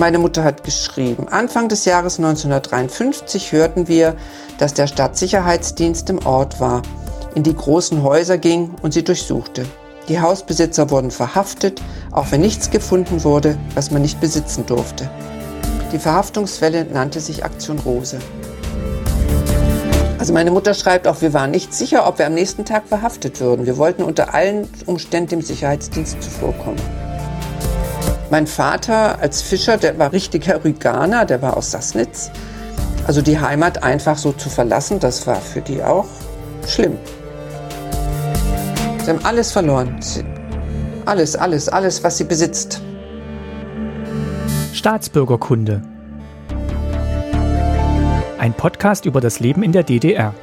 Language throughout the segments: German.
Meine Mutter hat geschrieben, Anfang des Jahres 1953 hörten wir, dass der Stadtsicherheitsdienst im Ort war, in die großen Häuser ging und sie durchsuchte. Die Hausbesitzer wurden verhaftet, auch wenn nichts gefunden wurde, was man nicht besitzen durfte. Die Verhaftungswelle nannte sich Aktion Rose. Also meine Mutter schreibt auch, wir waren nicht sicher, ob wir am nächsten Tag verhaftet würden. Wir wollten unter allen Umständen dem Sicherheitsdienst zuvorkommen. Mein Vater als Fischer, der war richtiger Rüganer, der war aus Sassnitz. Also die Heimat einfach so zu verlassen, das war für die auch schlimm. Sie haben alles verloren. Alles, alles, alles, was sie besitzt. Staatsbürgerkunde. Ein Podcast über das Leben in der DDR.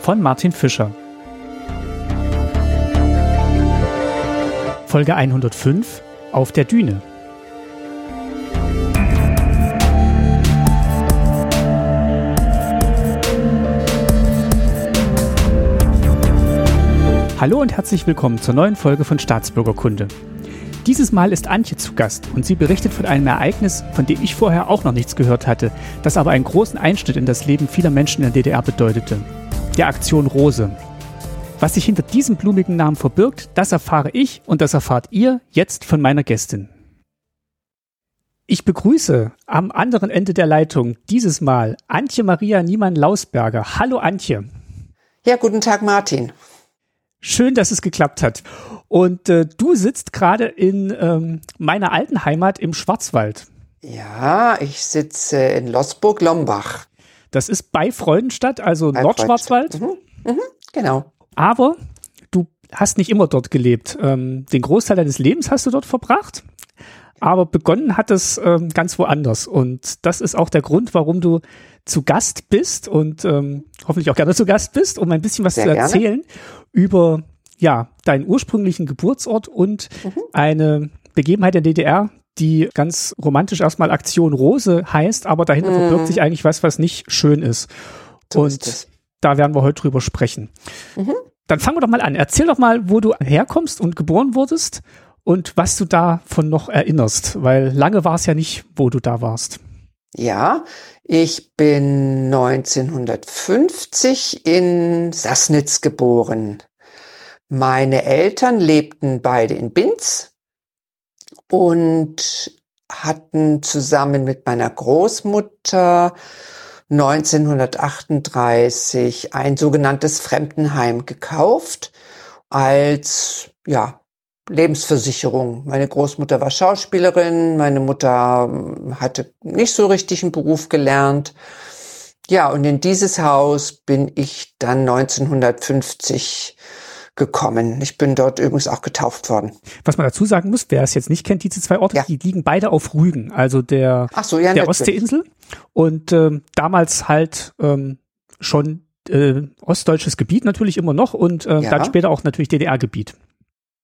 Von Martin Fischer. Folge 105 auf der Düne. Hallo und herzlich willkommen zur neuen Folge von Staatsbürgerkunde. Dieses Mal ist Antje zu Gast und sie berichtet von einem Ereignis, von dem ich vorher auch noch nichts gehört hatte, das aber einen großen Einschnitt in das Leben vieler Menschen in der DDR bedeutete. Der Aktion Rose. Was sich hinter diesem blumigen Namen verbirgt, das erfahre ich und das erfahrt ihr jetzt von meiner Gästin. Ich begrüße am anderen Ende der Leitung dieses Mal Antje Maria Niemann-Lausberger. Hallo Antje. Ja, guten Tag Martin. Schön, dass es geklappt hat. Und äh, du sitzt gerade in ähm, meiner alten Heimat im Schwarzwald. Ja, ich sitze in Losburg-Lombach. Das ist bei Freudenstadt, also bei Nordschwarzwald. Mhm. Mhm. Genau. Aber du hast nicht immer dort gelebt. Ähm, den Großteil deines Lebens hast du dort verbracht. Aber begonnen hat es ähm, ganz woanders. Und das ist auch der Grund, warum du zu Gast bist und ähm, hoffentlich auch gerne zu Gast bist, um ein bisschen was Sehr zu erzählen gerne. über ja, deinen ursprünglichen Geburtsort und mhm. eine Begebenheit der DDR, die ganz romantisch erstmal Aktion Rose heißt, aber dahinter mhm. verbirgt sich eigentlich was, was nicht schön ist. So und ist da werden wir heute drüber sprechen. Mhm. Dann fangen wir doch mal an. Erzähl doch mal, wo du herkommst und geboren wurdest und was du davon noch erinnerst, weil lange war es ja nicht, wo du da warst. Ja, ich bin 1950 in Sassnitz geboren. Meine Eltern lebten beide in Binz und hatten zusammen mit meiner Großmutter 1938 ein sogenanntes Fremdenheim gekauft als ja Lebensversicherung. Meine Großmutter war Schauspielerin, meine Mutter ähm, hatte nicht so richtig einen Beruf gelernt. Ja, und in dieses Haus bin ich dann 1950 gekommen. Ich bin dort übrigens auch getauft worden. Was man dazu sagen muss, wer es jetzt nicht kennt, diese zwei Orte, ja. die liegen beide auf Rügen, also der, so, ja, der Ostseeinsel. Und ähm, damals halt ähm, schon äh, ostdeutsches Gebiet natürlich immer noch und äh, ja. dann später auch natürlich DDR-Gebiet.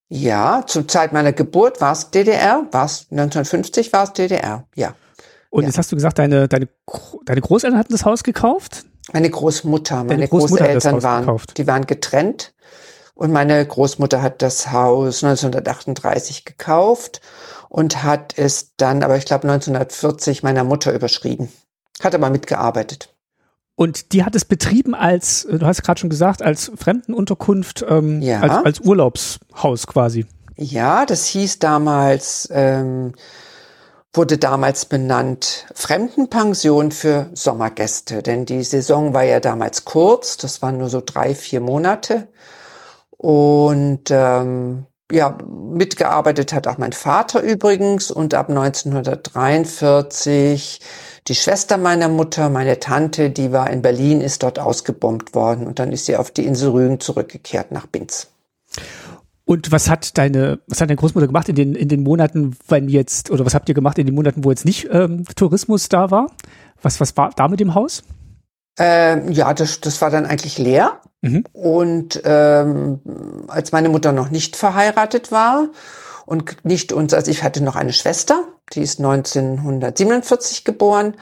Ja, zur Zeit meiner Geburt war es DDR, war es 1950 war es DDR, ja. Und ja. jetzt hast du gesagt, deine, deine, deine Großeltern hatten das Haus gekauft? Meine Großmutter, meine Großmutter Großeltern waren, gekauft. die waren getrennt. Und meine Großmutter hat das Haus 1938 gekauft und hat es dann, aber ich glaube 1940 meiner Mutter überschrieben. Hat aber mitgearbeitet. Und die hat es betrieben als, du hast gerade schon gesagt, als Fremdenunterkunft, ähm, ja. als, als Urlaubshaus quasi. Ja, das hieß damals, ähm, wurde damals benannt Fremdenpension für Sommergäste, denn die Saison war ja damals kurz, das waren nur so drei, vier Monate. Und ähm, ja, mitgearbeitet hat auch mein Vater übrigens und ab 1943 die Schwester meiner Mutter, meine Tante, die war in Berlin, ist dort ausgebombt worden und dann ist sie auf die Insel Rügen zurückgekehrt nach Binz. Und was hat deine, was hat deine Großmutter gemacht in den, in den Monaten, wenn jetzt, oder was habt ihr gemacht in den Monaten, wo jetzt nicht ähm, Tourismus da war? Was, was war da mit dem Haus? Ähm, ja, das, das war dann eigentlich leer. Mhm. Und ähm, als meine Mutter noch nicht verheiratet war und nicht uns, also ich hatte noch eine Schwester, die ist 1947 geboren.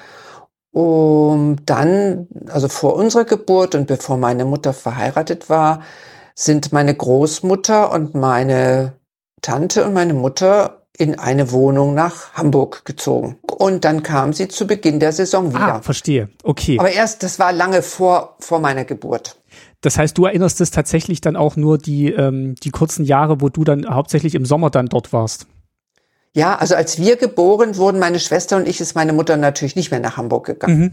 Und dann, also vor unserer Geburt und bevor meine Mutter verheiratet war, sind meine Großmutter und meine Tante und meine Mutter in eine Wohnung nach Hamburg gezogen. Und dann kam sie zu Beginn der Saison wieder. Ah, verstehe. Okay. Aber erst, das war lange vor, vor meiner Geburt. Das heißt, du erinnerst es tatsächlich dann auch nur die, ähm, die kurzen Jahre, wo du dann hauptsächlich im Sommer dann dort warst. Ja, also als wir geboren wurden, meine Schwester und ich, ist meine Mutter natürlich nicht mehr nach Hamburg gegangen. Mhm.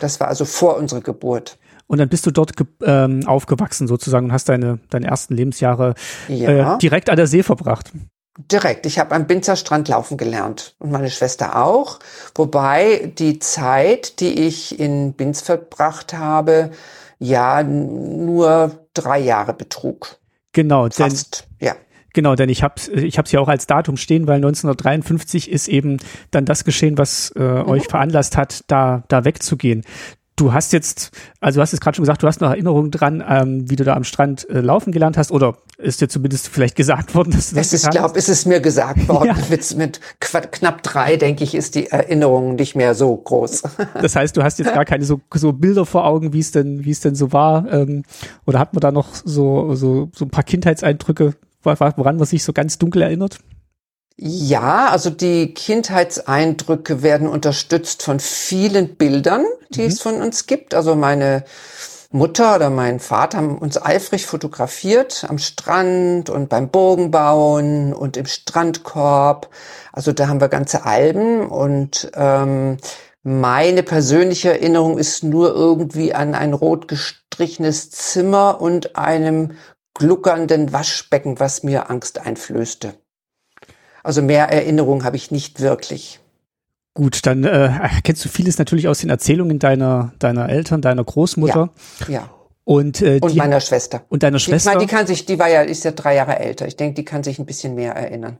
Das war also vor unserer Geburt. Und dann bist du dort ähm, aufgewachsen sozusagen und hast deine, deine ersten Lebensjahre ja. äh, direkt an der See verbracht. Direkt. Ich habe am Binzerstrand laufen gelernt und meine Schwester auch. Wobei die Zeit, die ich in Binz verbracht habe, ja nur drei Jahre betrug. Genau. Fast, denn, ja. Genau, denn ich habe ich hab's ja auch als Datum stehen, weil 1953 ist eben dann das geschehen, was äh, mhm. euch veranlasst hat, da, da wegzugehen. Du hast jetzt, also du hast es gerade schon gesagt, du hast noch Erinnerungen dran, ähm, wie du da am Strand äh, laufen gelernt hast, oder ist dir zumindest vielleicht gesagt worden, dass du das es ist, glaube, ist es mir gesagt worden. Ja. Mit, mit knapp drei, denke ich, ist die Erinnerung nicht mehr so groß. Das heißt, du hast jetzt gar keine so, so Bilder vor Augen, wie es denn, wie es denn so war, ähm, oder hat man da noch so, so, so ein paar Kindheitseindrücke, woran man sich so ganz dunkel erinnert? Ja, also die Kindheitseindrücke werden unterstützt von vielen Bildern, die mhm. es von uns gibt. Also meine Mutter oder mein Vater haben uns eifrig fotografiert am Strand und beim Bogenbauen und im Strandkorb. Also da haben wir ganze Alben und ähm, meine persönliche Erinnerung ist nur irgendwie an ein rot gestrichenes Zimmer und einem gluckernden Waschbecken, was mir Angst einflößte. Also mehr Erinnerung habe ich nicht wirklich. Gut, dann äh, kennst du vieles natürlich aus den Erzählungen deiner, deiner Eltern, deiner Großmutter. Ja. ja. Und, äh, und die, meiner Schwester. Und deiner Schwester. Ich meine, die kann sich, die war ja, ist ja drei Jahre älter. Ich denke, die kann sich ein bisschen mehr erinnern.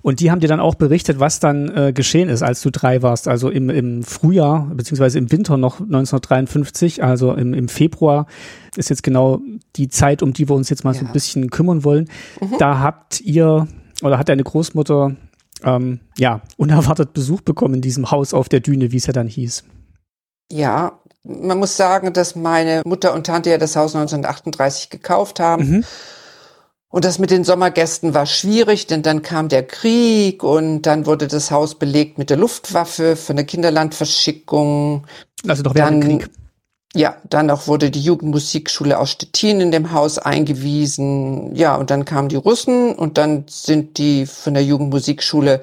Und die haben dir dann auch berichtet, was dann äh, geschehen ist, als du drei warst. Also im, im Frühjahr, beziehungsweise im Winter noch 1953, also im, im Februar ist jetzt genau die Zeit, um die wir uns jetzt mal ja. so ein bisschen kümmern wollen. Mhm. Da habt ihr oder hat deine Großmutter ähm, ja unerwartet Besuch bekommen in diesem Haus auf der Düne, wie es ja dann hieß. Ja, man muss sagen, dass meine Mutter und Tante ja das Haus 1938 gekauft haben. Mhm. Und das mit den Sommergästen war schwierig, denn dann kam der Krieg und dann wurde das Haus belegt mit der Luftwaffe von der Kinderlandverschickung. Also doch während dem Krieg. Ja, dann auch wurde die Jugendmusikschule aus Stettin in dem Haus eingewiesen. Ja, und dann kamen die Russen und dann sind die von der Jugendmusikschule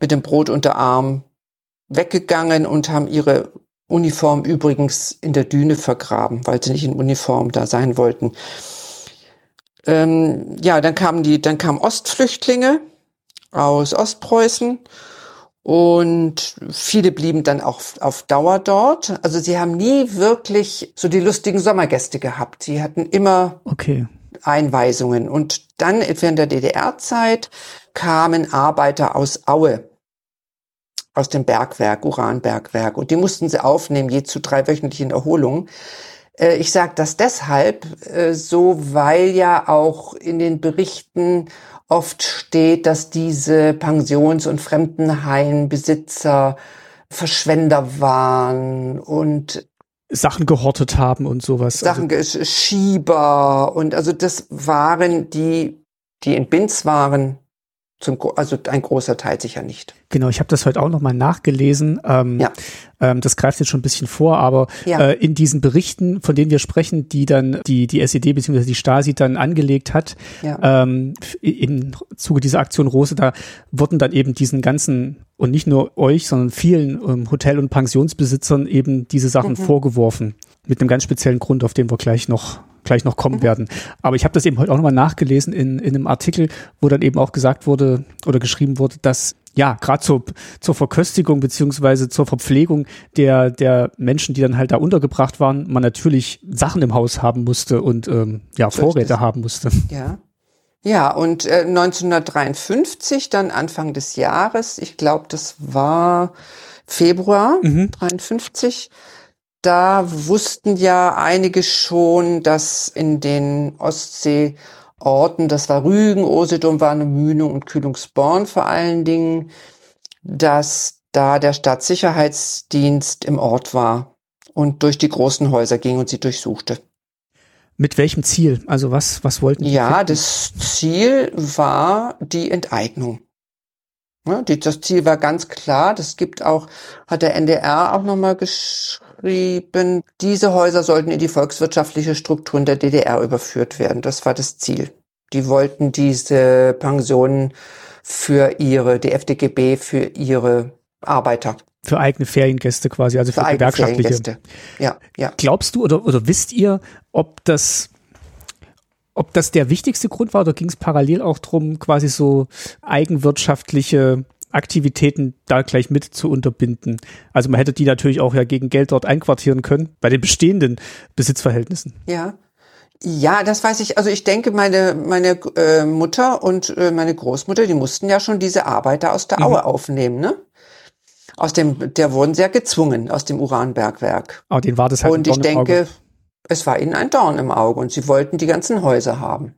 mit dem Brot unter Arm weggegangen und haben ihre Uniform übrigens in der Düne vergraben, weil sie nicht in Uniform da sein wollten. Ähm, ja, dann kamen die, dann kamen Ostflüchtlinge aus Ostpreußen und viele blieben dann auch auf Dauer dort. Also sie haben nie wirklich so die lustigen Sommergäste gehabt. Sie hatten immer okay. Einweisungen. Und dann während der DDR-Zeit kamen Arbeiter aus Aue, aus dem Bergwerk, Uranbergwerk. Und die mussten sie aufnehmen, je zu drei wöchentlichen Erholungen. Äh, ich sage das deshalb äh, so, weil ja auch in den Berichten oft steht, dass diese Pensions- und Fremdenheimbesitzer Verschwender waren und Sachen gehortet haben und sowas. Sachen, also. Schieber und also das waren die, die in Binz waren, zum, also ein großer Teil sicher nicht. Genau, ich habe das heute auch nochmal nachgelesen. Ähm, ja. ähm, das greift jetzt schon ein bisschen vor, aber ja. äh, in diesen Berichten, von denen wir sprechen, die dann die, die SED bzw. die Stasi dann angelegt hat, ja. ähm, im Zuge dieser Aktion Rose, da wurden dann eben diesen ganzen und nicht nur euch, sondern vielen ähm, Hotel- und Pensionsbesitzern eben diese Sachen mhm. vorgeworfen. Mit einem ganz speziellen Grund, auf den wir gleich noch gleich noch kommen mhm. werden. Aber ich habe das eben heute auch nochmal nachgelesen in, in einem Artikel, wo dann eben auch gesagt wurde oder geschrieben wurde, dass ja, gerade zur, zur Verköstigung beziehungsweise zur Verpflegung der, der Menschen, die dann halt da untergebracht waren, man natürlich Sachen im Haus haben musste und ähm, ja, so Vorräte haben musste. Ja. Ja, und äh, 1953, dann Anfang des Jahres, ich glaube, das war Februar mhm. 53, da wussten ja einige schon, dass in den Ostseeorten, das war Rügen, Usedom, Warnemühne und Kühlungsborn vor allen Dingen, dass da der Staatssicherheitsdienst im Ort war und durch die großen Häuser ging und sie durchsuchte. Mit welchem Ziel? Also was, was wollten die? Ja, finden? das Ziel war die Enteignung. Ja, die, das Ziel war ganz klar. Das gibt auch, hat der NDR auch nochmal geschrieben, diese Häuser sollten in die volkswirtschaftliche Strukturen der DDR überführt werden. Das war das Ziel. Die wollten diese Pensionen für ihre, die FDGB für ihre Arbeiter. Für eigene Feriengäste quasi, also für, für gewerkschaftliche. Ja, ja. Glaubst du oder, oder wisst ihr, ob das ob das der wichtigste Grund war oder ging es parallel auch darum, quasi so eigenwirtschaftliche Aktivitäten da gleich mit zu unterbinden. Also man hätte die natürlich auch ja gegen Geld dort einquartieren können, bei den bestehenden Besitzverhältnissen. Ja. Ja, das weiß ich. Also ich denke, meine, meine äh, Mutter und äh, meine Großmutter, die mussten ja schon diese Arbeiter aus der Aue mhm. aufnehmen, ne? Aus dem, der wurden sehr gezwungen aus dem Uranbergwerk. Aber den war das halt Und ich denke, es war ihnen ein Dorn im Auge und sie wollten die ganzen Häuser haben.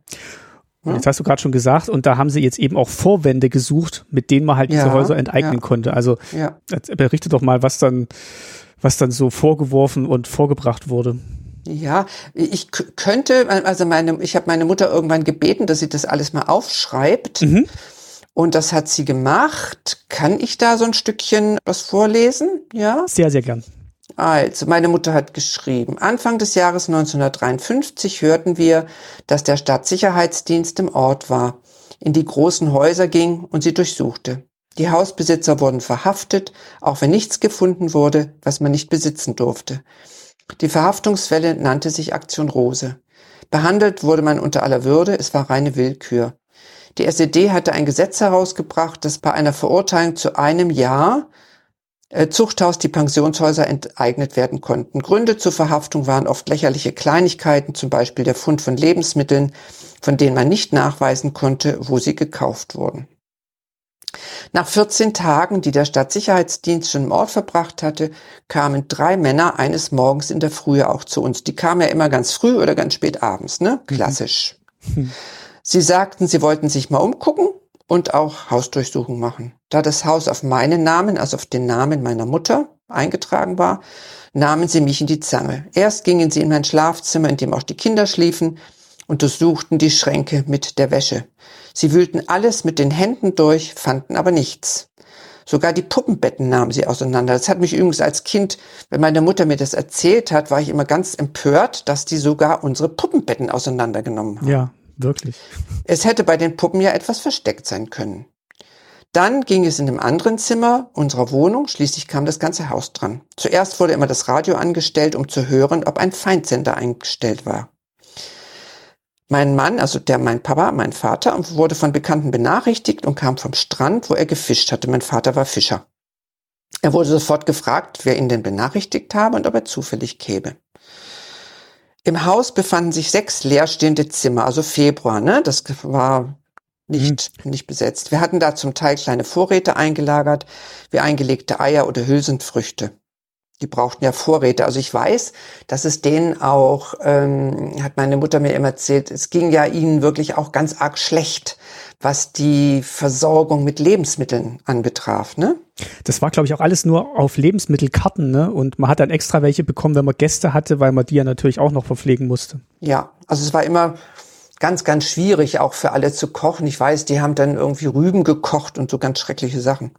Hm? Jetzt hast du gerade schon gesagt, und da haben sie jetzt eben auch Vorwände gesucht, mit denen man halt diese ja, Häuser enteignen ja. konnte. Also ja. berichte doch mal, was dann, was dann so vorgeworfen und vorgebracht wurde. Ja, ich könnte, also meine, ich habe meine Mutter irgendwann gebeten, dass sie das alles mal aufschreibt. Mhm. Und das hat sie gemacht. Kann ich da so ein Stückchen was vorlesen? Ja. Sehr, sehr gern. Also, meine Mutter hat geschrieben, Anfang des Jahres 1953 hörten wir, dass der Stadtsicherheitsdienst im Ort war, in die großen Häuser ging und sie durchsuchte. Die Hausbesitzer wurden verhaftet, auch wenn nichts gefunden wurde, was man nicht besitzen durfte. Die Verhaftungswelle nannte sich Aktion Rose. Behandelt wurde man unter aller Würde, es war reine Willkür. Die SED hatte ein Gesetz herausgebracht, das bei einer Verurteilung zu einem Jahr Zuchthaus die Pensionshäuser enteignet werden konnten. Gründe zur Verhaftung waren oft lächerliche Kleinigkeiten, zum Beispiel der Fund von Lebensmitteln, von denen man nicht nachweisen konnte, wo sie gekauft wurden. Nach 14 Tagen, die der Stadtsicherheitsdienst schon im Ort verbracht hatte, kamen drei Männer eines Morgens in der Frühe auch zu uns. Die kamen ja immer ganz früh oder ganz spät abends, ne? Klassisch. Mhm. Sie sagten, sie wollten sich mal umgucken und auch Hausdurchsuchung machen. Da das Haus auf meinen Namen, also auf den Namen meiner Mutter eingetragen war, nahmen sie mich in die Zange. Erst gingen sie in mein Schlafzimmer, in dem auch die Kinder schliefen, und durchsuchten die Schränke mit der Wäsche. Sie wühlten alles mit den Händen durch, fanden aber nichts. Sogar die Puppenbetten nahmen sie auseinander. Das hat mich übrigens als Kind, wenn meine Mutter mir das erzählt hat, war ich immer ganz empört, dass die sogar unsere Puppenbetten auseinandergenommen haben. Ja, Wirklich. Es hätte bei den Puppen ja etwas versteckt sein können. Dann ging es in dem anderen Zimmer unserer Wohnung, schließlich kam das ganze Haus dran. Zuerst wurde immer das Radio angestellt, um zu hören, ob ein Feindsender eingestellt war. Mein Mann, also der mein Papa, mein Vater, wurde von Bekannten benachrichtigt und kam vom Strand, wo er gefischt hatte. Mein Vater war Fischer. Er wurde sofort gefragt, wer ihn denn benachrichtigt habe und ob er zufällig käme. Im Haus befanden sich sechs leerstehende Zimmer, also Februar, ne? Das war nicht, mhm. nicht besetzt. Wir hatten da zum Teil kleine Vorräte eingelagert, wie eingelegte Eier oder Hülsenfrüchte. Die brauchten ja Vorräte. Also ich weiß, dass es denen auch, ähm, hat meine Mutter mir immer erzählt, es ging ja ihnen wirklich auch ganz arg schlecht, was die Versorgung mit Lebensmitteln anbetraf. Ne? Das war, glaube ich, auch alles nur auf Lebensmittelkarten, ne? Und man hat dann extra welche bekommen, wenn man Gäste hatte, weil man die ja natürlich auch noch verpflegen musste. Ja, also es war immer ganz, ganz schwierig, auch für alle zu kochen. Ich weiß, die haben dann irgendwie Rüben gekocht und so ganz schreckliche Sachen.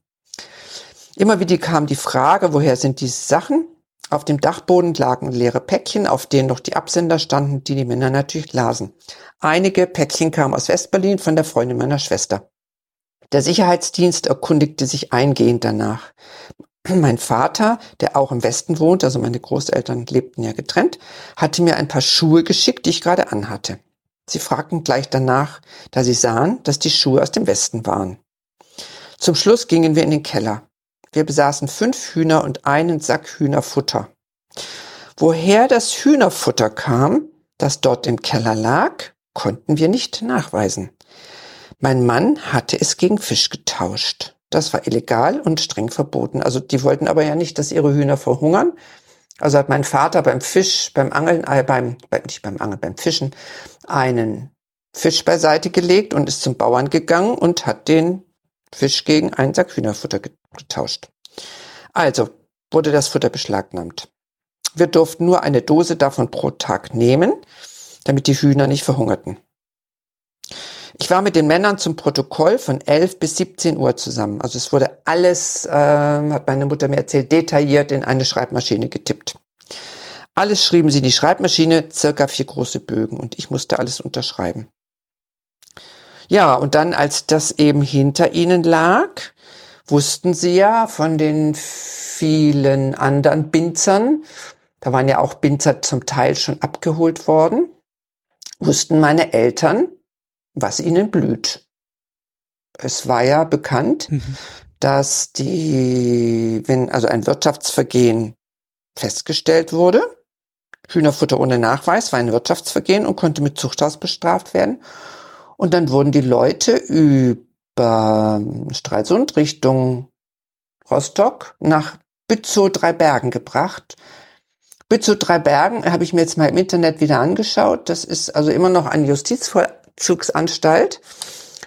Immer wieder kam die Frage, woher sind diese Sachen? Auf dem Dachboden lagen leere Päckchen, auf denen noch die Absender standen, die die Männer natürlich lasen. Einige Päckchen kamen aus Westberlin von der Freundin meiner Schwester. Der Sicherheitsdienst erkundigte sich eingehend danach. Mein Vater, der auch im Westen wohnt, also meine Großeltern lebten ja getrennt, hatte mir ein paar Schuhe geschickt, die ich gerade anhatte. Sie fragten gleich danach, da sie sahen, dass die Schuhe aus dem Westen waren. Zum Schluss gingen wir in den Keller. Wir besaßen fünf Hühner und einen Sack Hühnerfutter. Woher das Hühnerfutter kam, das dort im Keller lag, konnten wir nicht nachweisen. Mein Mann hatte es gegen Fisch getauscht. Das war illegal und streng verboten. Also die wollten aber ja nicht, dass ihre Hühner verhungern. Also hat mein Vater beim Fisch, beim Angeln, äh, beim, nicht beim Angeln, beim Fischen, einen Fisch beiseite gelegt und ist zum Bauern gegangen und hat den Fisch gegen einen Sack Hühnerfutter getauscht. Also wurde das Futter beschlagnahmt. Wir durften nur eine Dose davon pro Tag nehmen, damit die Hühner nicht verhungerten. Ich war mit den Männern zum Protokoll von 11 bis 17 Uhr zusammen. Also es wurde alles, äh, hat meine Mutter mir erzählt, detailliert in eine Schreibmaschine getippt. Alles schrieben sie in die Schreibmaschine, circa vier große Bögen und ich musste alles unterschreiben. Ja, und dann, als das eben hinter ihnen lag, wussten sie ja von den vielen anderen Binzern, da waren ja auch Binzer zum Teil schon abgeholt worden, wussten meine Eltern, was ihnen blüht. Es war ja bekannt, mhm. dass die, wenn also ein Wirtschaftsvergehen festgestellt wurde, Hühnerfutter ohne Nachweis war ein Wirtschaftsvergehen und konnte mit Zuchthaus bestraft werden. Und dann wurden die Leute über Stralsund Richtung Rostock nach Bützow drei Bergen gebracht. Bützow drei Bergen habe ich mir jetzt mal im Internet wieder angeschaut. Das ist also immer noch eine Justizvollzugsanstalt.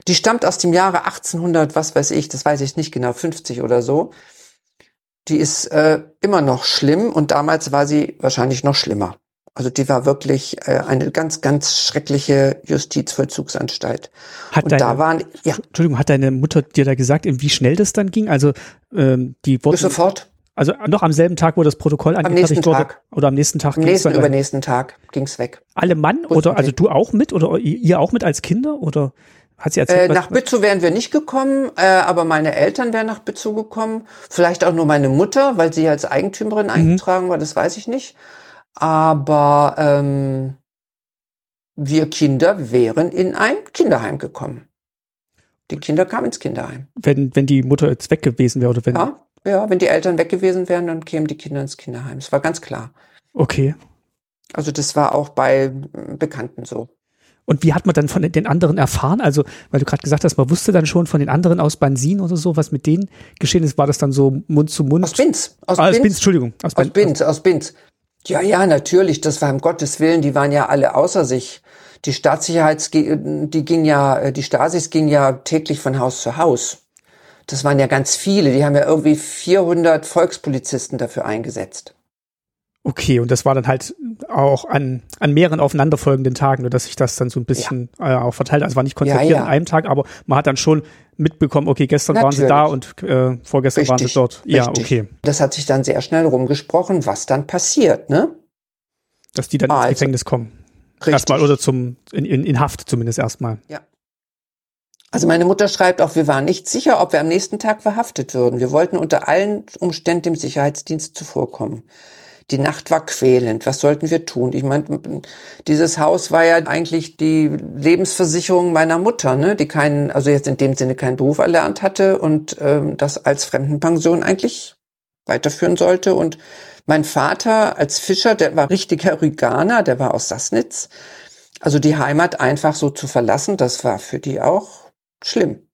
Die stammt aus dem Jahre 1800, was weiß ich, das weiß ich nicht genau, 50 oder so die ist äh, immer noch schlimm und damals war sie wahrscheinlich noch schlimmer. Also die war wirklich äh, eine ganz, ganz schreckliche Justizvollzugsanstalt. Hat und deine, da waren, ja. Entschuldigung, hat deine Mutter dir da gesagt, wie schnell das dann ging? Also ähm, die wurden, sofort. Also noch am selben Tag, wo das Protokoll angefertigt wurde? Tag. Oder am nächsten Tag? Am nächsten, dann, übernächsten Tag ging's weg. Alle Mann? Oder also du auch mit? Oder ihr auch mit als Kinder? Oder? Hat sie erzählt, äh, nach Bützow wären wir nicht gekommen, äh, aber meine Eltern wären nach Bützow gekommen. Vielleicht auch nur meine Mutter, weil sie als Eigentümerin mhm. eingetragen war, das weiß ich nicht. Aber ähm, wir Kinder wären in ein Kinderheim gekommen. Die Kinder kamen ins Kinderheim. Wenn, wenn die Mutter jetzt weg gewesen wäre oder wenn. Ja, ja, wenn die Eltern weg gewesen wären, dann kämen die Kinder ins Kinderheim. Das war ganz klar. Okay. Also das war auch bei Bekannten so. Und wie hat man dann von den anderen erfahren? Also, weil du gerade gesagt hast, man wusste dann schon von den anderen aus Bansin oder so, was mit denen geschehen ist. War das dann so Mund zu Mund? Aus Binz. Aus, ah, aus Binz, Entschuldigung. Aus, aus Binz, aus Binz. Ja, ja, natürlich. Das war um Gottes Willen. Die waren ja alle außer sich. Die Staatssicherheits, die ging ja, die Stasis ging ja täglich von Haus zu Haus. Das waren ja ganz viele. Die haben ja irgendwie 400 Volkspolizisten dafür eingesetzt. Okay, und das war dann halt auch an, an mehreren aufeinanderfolgenden Tagen, nur dass sich das dann so ein bisschen ja. äh, auch verteilt. Also war nicht konzentriert ja, ja. an einem Tag, aber man hat dann schon mitbekommen, okay, gestern Natürlich. waren sie da und äh, vorgestern Richtig. waren sie dort. Ja, Richtig. okay. Das hat sich dann sehr schnell rumgesprochen, was dann passiert, ne? Dass die dann also. ins Gefängnis kommen. Richtig. Erstmal oder zum in, in, in Haft zumindest erstmal. Ja. Also meine Mutter schreibt auch, wir waren nicht sicher, ob wir am nächsten Tag verhaftet würden. Wir wollten unter allen Umständen dem Sicherheitsdienst zuvorkommen. Die Nacht war quälend. Was sollten wir tun? Ich meine, dieses Haus war ja eigentlich die Lebensversicherung meiner Mutter, ne? die keinen, also jetzt in dem Sinne keinen Beruf erlernt hatte und ähm, das als Fremdenpension eigentlich weiterführen sollte. Und mein Vater als Fischer, der war richtiger Rüganer, der war aus Sassnitz. Also die Heimat einfach so zu verlassen, das war für die auch schlimm.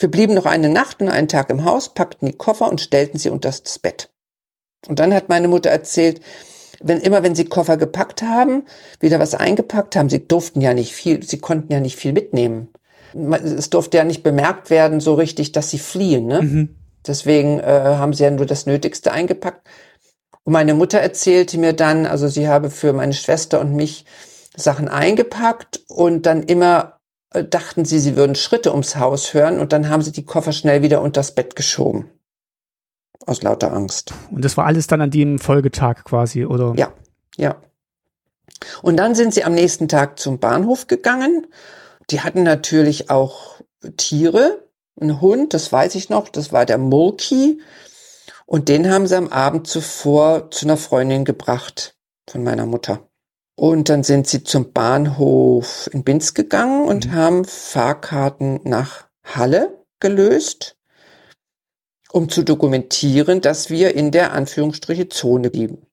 Wir blieben noch eine Nacht und einen Tag im Haus, packten die Koffer und stellten sie unter das Bett. Und dann hat meine Mutter erzählt, wenn immer, wenn sie Koffer gepackt haben, wieder was eingepackt haben, sie durften ja nicht viel, sie konnten ja nicht viel mitnehmen. Es durfte ja nicht bemerkt werden, so richtig, dass sie fliehen. Ne? Mhm. Deswegen äh, haben sie ja nur das Nötigste eingepackt. Und meine Mutter erzählte mir dann, also sie habe für meine Schwester und mich Sachen eingepackt und dann immer äh, dachten sie, sie würden Schritte ums Haus hören und dann haben sie die Koffer schnell wieder unters Bett geschoben. Aus lauter Angst. Und das war alles dann an dem Folgetag quasi, oder? Ja, ja. Und dann sind sie am nächsten Tag zum Bahnhof gegangen. Die hatten natürlich auch Tiere, einen Hund, das weiß ich noch, das war der Mulki. Und den haben sie am Abend zuvor zu einer Freundin gebracht von meiner Mutter. Und dann sind sie zum Bahnhof in Binz gegangen und mhm. haben Fahrkarten nach Halle gelöst um zu dokumentieren, dass wir in der Anführungsstriche Zone blieben.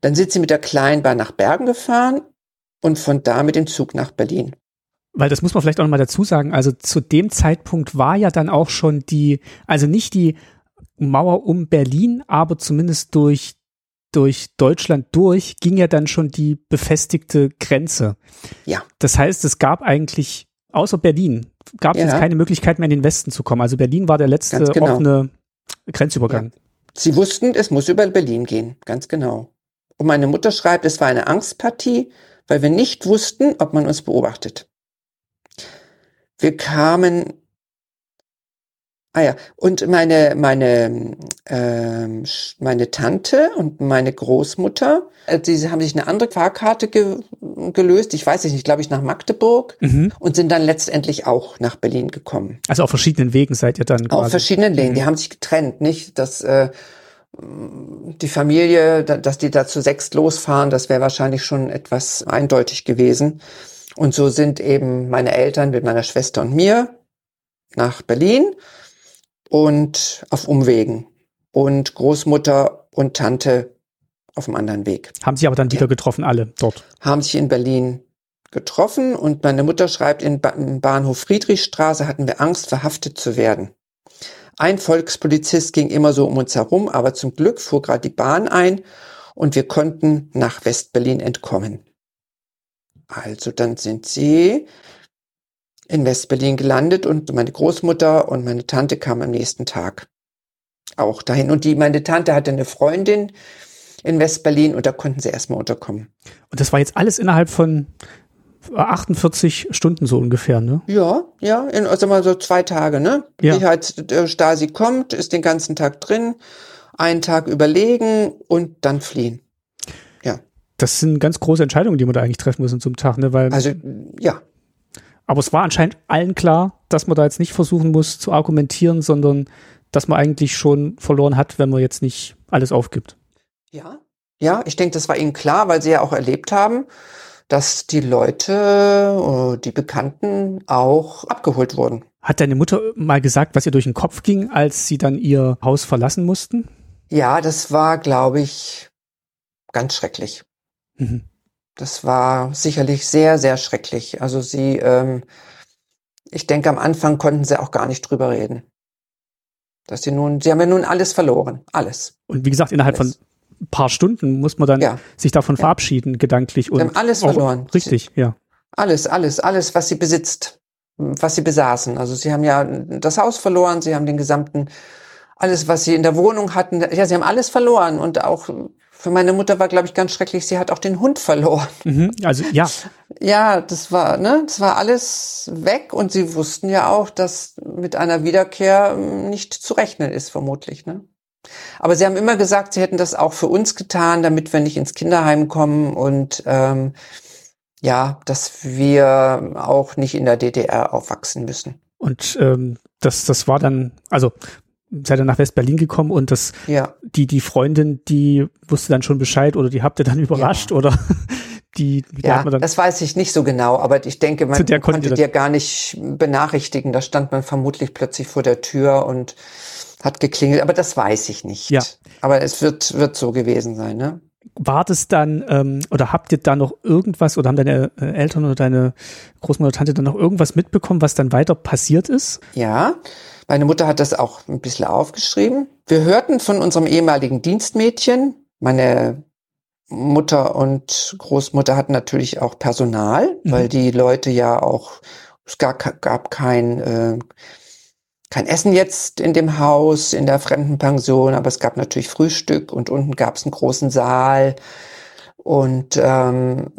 Dann sind sie mit der Kleinbahn nach Bergen gefahren und von da mit dem Zug nach Berlin. Weil das muss man vielleicht auch nochmal dazu sagen. Also zu dem Zeitpunkt war ja dann auch schon die, also nicht die Mauer um Berlin, aber zumindest durch, durch Deutschland durch ging ja dann schon die befestigte Grenze. Ja. Das heißt, es gab eigentlich außer Berlin gab es ja. keine Möglichkeit mehr in den Westen zu kommen. Also Berlin war der letzte genau. offene Grenzübergang. Ja. Sie wussten, es muss über Berlin gehen, ganz genau. Und meine Mutter schreibt, es war eine Angstpartie, weil wir nicht wussten, ob man uns beobachtet. wir kamen Ah ja, und meine, meine, ähm, meine Tante und meine Großmutter, äh, die haben sich eine andere Fahrkarte ge gelöst, ich weiß nicht, glaube ich, nach Magdeburg mhm. und sind dann letztendlich auch nach Berlin gekommen. Also auf verschiedenen Wegen seid ihr dann quasi. Auf verschiedenen Wegen, mhm. die haben sich getrennt, nicht, dass äh, die Familie, dass die da zu sechs losfahren, das wäre wahrscheinlich schon etwas eindeutig gewesen. Und so sind eben meine Eltern mit meiner Schwester und mir nach Berlin und auf Umwegen. Und Großmutter und Tante auf dem anderen Weg. Haben Sie aber dann wieder ja. getroffen, alle dort? Haben sich in Berlin getroffen und meine Mutter schreibt, in Bahnhof Friedrichstraße hatten wir Angst, verhaftet zu werden. Ein Volkspolizist ging immer so um uns herum, aber zum Glück fuhr gerade die Bahn ein und wir konnten nach Westberlin entkommen. Also dann sind sie in Westberlin gelandet und meine Großmutter und meine Tante kamen am nächsten Tag auch dahin. Und die, meine Tante hatte eine Freundin in Westberlin und da konnten sie erstmal unterkommen. Und das war jetzt alles innerhalb von 48 Stunden so ungefähr, ne? Ja, ja, in, also mal so zwei Tage, ne? Ja. Wie halt Stasi kommt, ist den ganzen Tag drin, einen Tag überlegen und dann fliehen. Ja. Das sind ganz große Entscheidungen, die man da eigentlich treffen muss in so einem Tag, ne? Weil also, ja. Aber es war anscheinend allen klar, dass man da jetzt nicht versuchen muss zu argumentieren, sondern dass man eigentlich schon verloren hat, wenn man jetzt nicht alles aufgibt. Ja, ja, ich denke, das war ihnen klar, weil sie ja auch erlebt haben, dass die Leute, äh, die Bekannten auch abgeholt wurden. Hat deine Mutter mal gesagt, was ihr durch den Kopf ging, als sie dann ihr Haus verlassen mussten? Ja, das war, glaube ich, ganz schrecklich. Mhm. Das war sicherlich sehr, sehr schrecklich. Also sie, ähm, ich denke, am Anfang konnten sie auch gar nicht drüber reden. Dass sie nun, sie haben ja nun alles verloren. Alles. Und wie gesagt, innerhalb alles. von ein paar Stunden muss man dann ja. sich davon ja. verabschieden, gedanklich. Und sie haben alles verloren. Richtig, ja. Alles, alles, alles, was sie besitzt, was sie besaßen. Also sie haben ja das Haus verloren, sie haben den gesamten, alles, was sie in der Wohnung hatten, ja, sie haben alles verloren und auch für meine Mutter war, glaube ich, ganz schrecklich. Sie hat auch den Hund verloren. Mhm, also ja. Ja, das war, ne, das war alles weg und sie wussten ja auch, dass mit einer Wiederkehr hm, nicht zu rechnen ist, vermutlich, ne. Aber sie haben immer gesagt, sie hätten das auch für uns getan, damit wir nicht ins Kinderheim kommen und ähm, ja, dass wir auch nicht in der DDR aufwachsen müssen. Und ähm, das, das war dann, also seid ihr nach West-Berlin gekommen und das, ja. die, die Freundin, die wusste dann schon Bescheid oder die habt ihr dann überrascht ja. oder die, ja, das weiß ich nicht so genau, aber ich denke, man konnte dir gar nicht benachrichtigen. Da stand man vermutlich plötzlich vor der Tür und hat geklingelt, aber das weiß ich nicht. Ja. Aber es wird, wird so gewesen sein, ne? War das dann, ähm, oder habt ihr da noch irgendwas, oder haben deine äh, Eltern oder deine Großmutter, Tante dann noch irgendwas mitbekommen, was dann weiter passiert ist? Ja, meine Mutter hat das auch ein bisschen aufgeschrieben. Wir hörten von unserem ehemaligen Dienstmädchen. Meine Mutter und Großmutter hatten natürlich auch Personal, mhm. weil die Leute ja auch, es gab, gab kein, äh, kein Essen jetzt in dem Haus, in der Fremdenpension, aber es gab natürlich Frühstück und unten gab es einen großen Saal. Und ähm,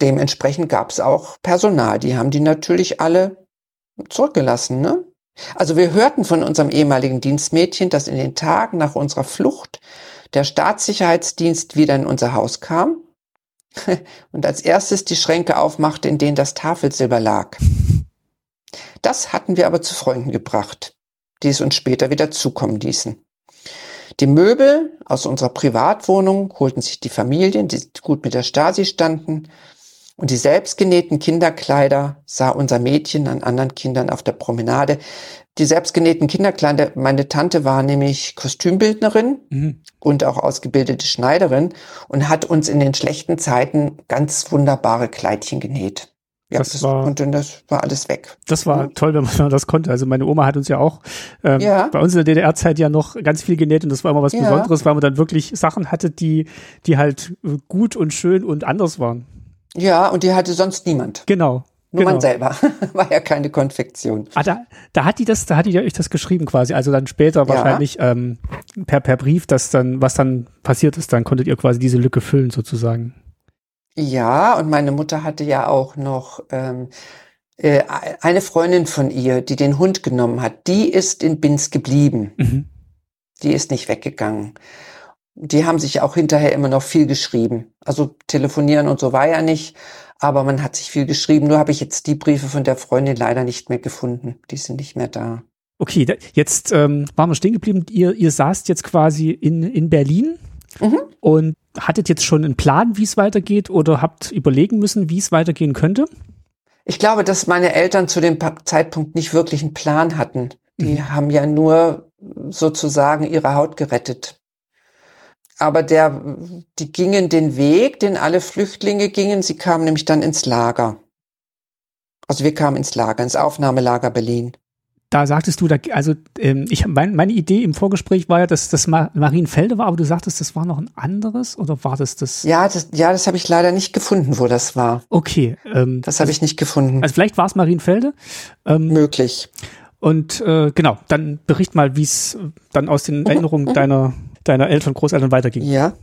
dementsprechend gab es auch Personal. Die haben die natürlich alle zurückgelassen. Ne? Also wir hörten von unserem ehemaligen Dienstmädchen, dass in den Tagen nach unserer Flucht der Staatssicherheitsdienst wieder in unser Haus kam und als erstes die Schränke aufmachte, in denen das Tafelsilber lag. Das hatten wir aber zu Freunden gebracht, die es uns später wieder zukommen ließen. Die Möbel aus unserer Privatwohnung holten sich die Familien, die gut mit der Stasi standen, und die selbstgenähten Kinderkleider sah unser Mädchen an anderen Kindern auf der Promenade. Die selbstgenähten Kinderkleider, meine Tante war nämlich Kostümbildnerin mhm. und auch ausgebildete Schneiderin und hat uns in den schlechten Zeiten ganz wunderbare Kleidchen genäht. Ja, das, das, war, und dann das war alles weg. Das war ja. toll, wenn man das konnte. Also meine Oma hat uns ja auch ähm, ja. bei uns in der DDR-Zeit ja noch ganz viel genäht und das war immer was ja. Besonderes, weil man dann wirklich Sachen hatte, die, die halt gut und schön und anders waren. Ja, und die hatte sonst niemand. Genau. Nur genau. man selber. War ja keine Konfektion. Ah, da, da hat die das, da hat die euch das geschrieben quasi. Also dann später wahrscheinlich ähm, per, per Brief, dass dann, was dann passiert ist, dann konntet ihr quasi diese Lücke füllen sozusagen. Ja, und meine Mutter hatte ja auch noch ähm, Äh, eine Freundin von ihr, die den Hund genommen hat, die ist in Binz geblieben. Mhm. Die ist nicht weggegangen. Die haben sich auch hinterher immer noch viel geschrieben. Also telefonieren und so war ja nicht, aber man hat sich viel geschrieben. Nur habe ich jetzt die Briefe von der Freundin leider nicht mehr gefunden. Die sind nicht mehr da. Okay, jetzt ähm, waren wir stehen geblieben. Ihr, ihr saßt jetzt quasi in, in Berlin mhm. und hattet jetzt schon einen Plan, wie es weitergeht oder habt überlegen müssen, wie es weitergehen könnte? Ich glaube, dass meine Eltern zu dem Zeitpunkt nicht wirklich einen Plan hatten. Die mhm. haben ja nur sozusagen ihre Haut gerettet. Aber der, die gingen den Weg, den alle Flüchtlinge gingen. Sie kamen nämlich dann ins Lager. Also wir kamen ins Lager, ins Aufnahmelager Berlin da sagtest du, da, also ähm, ich mein, meine Idee im Vorgespräch war ja, dass das Marienfelde war, aber du sagtest, das war noch ein anderes oder war das das? Ja, das, ja, das habe ich leider nicht gefunden, wo das war. Okay, ähm, das habe also, ich nicht gefunden. Also vielleicht war es Marienfelde. Ähm, Möglich. Und äh, genau, dann bericht mal, wie es dann aus den Erinnerungen deiner deiner Eltern, Großeltern weiterging. Ja.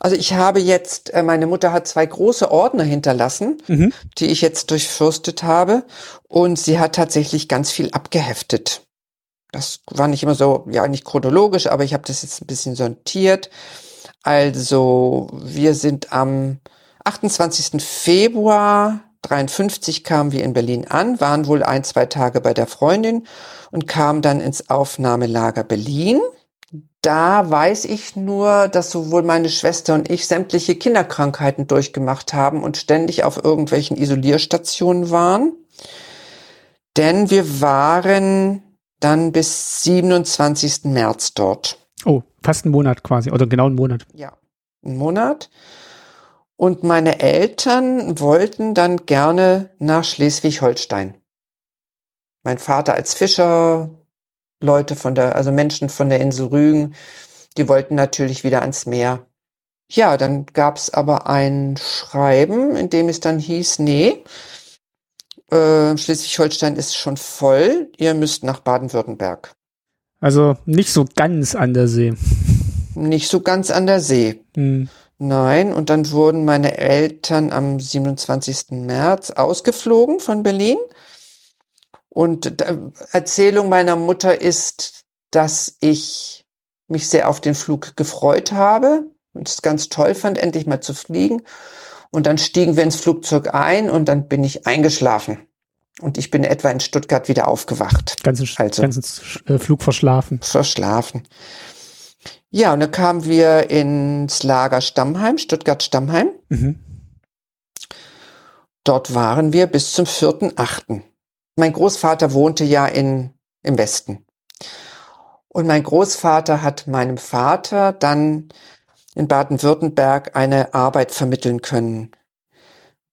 Also ich habe jetzt, äh, meine Mutter hat zwei große Ordner hinterlassen, mhm. die ich jetzt durchfürstet habe. Und sie hat tatsächlich ganz viel abgeheftet. Das war nicht immer so, ja, nicht chronologisch, aber ich habe das jetzt ein bisschen sortiert. Also wir sind am 28. Februar 53 kamen wir in Berlin an, waren wohl ein, zwei Tage bei der Freundin und kamen dann ins Aufnahmelager Berlin da weiß ich nur, dass sowohl meine Schwester und ich sämtliche Kinderkrankheiten durchgemacht haben und ständig auf irgendwelchen Isolierstationen waren. Denn wir waren dann bis 27. März dort. Oh, fast einen Monat quasi, oder genau einen Monat. Ja, einen Monat. Und meine Eltern wollten dann gerne nach Schleswig-Holstein. Mein Vater als Fischer, Leute von der, also Menschen von der Insel Rügen, die wollten natürlich wieder ans Meer. Ja, dann gab's aber ein Schreiben, in dem es dann hieß, nee, äh, Schleswig-Holstein ist schon voll, ihr müsst nach Baden-Württemberg. Also nicht so ganz an der See. Nicht so ganz an der See. Hm. Nein, und dann wurden meine Eltern am 27. März ausgeflogen von Berlin und Erzählung meiner Mutter ist, dass ich mich sehr auf den Flug gefreut habe und es ganz toll fand, endlich mal zu fliegen. Und dann stiegen wir ins Flugzeug ein und dann bin ich eingeschlafen. Und ich bin etwa in Stuttgart wieder aufgewacht. Ganzen, also, ganzen äh, Flug verschlafen. Verschlafen. Ja, und dann kamen wir ins Lager Stammheim, Stuttgart Stammheim. Mhm. Dort waren wir bis zum 4.8. Mein Großvater wohnte ja in, im Westen. Und mein Großvater hat meinem Vater dann in Baden-Württemberg eine Arbeit vermitteln können.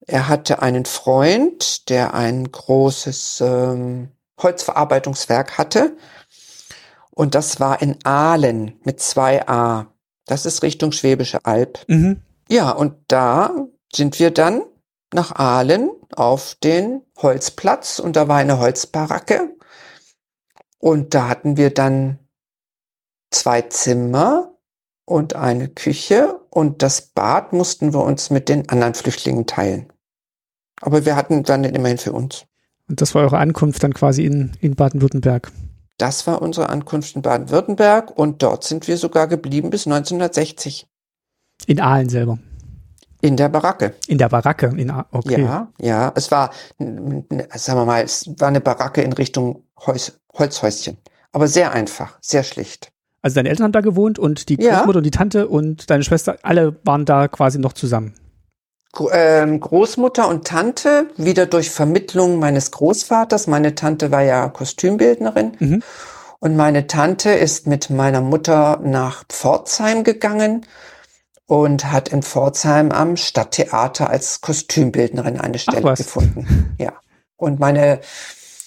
Er hatte einen Freund, der ein großes ähm, Holzverarbeitungswerk hatte. Und das war in Aalen mit zwei A. Das ist Richtung Schwäbische Alb. Mhm. Ja, und da sind wir dann nach Aalen auf den Holzplatz und da war eine Holzbaracke. Und da hatten wir dann zwei Zimmer und eine Küche und das Bad mussten wir uns mit den anderen Flüchtlingen teilen. Aber wir hatten dann immerhin für uns. Und das war eure Ankunft dann quasi in, in Baden-Württemberg? Das war unsere Ankunft in Baden-Württemberg und dort sind wir sogar geblieben bis 1960. In Aalen selber? In der Baracke. In der Baracke, in, okay. Ja, ja, es war, sagen wir mal, es war eine Baracke in Richtung Holz, Holzhäuschen. Aber sehr einfach, sehr schlicht. Also deine Eltern haben da gewohnt und die Großmutter ja. und die Tante und deine Schwester, alle waren da quasi noch zusammen. Ähm, Großmutter und Tante, wieder durch Vermittlung meines Großvaters. Meine Tante war ja Kostümbildnerin. Mhm. Und meine Tante ist mit meiner Mutter nach Pforzheim gegangen und hat in Pforzheim am Stadttheater als Kostümbildnerin eine Stelle gefunden. Ja. Und meine,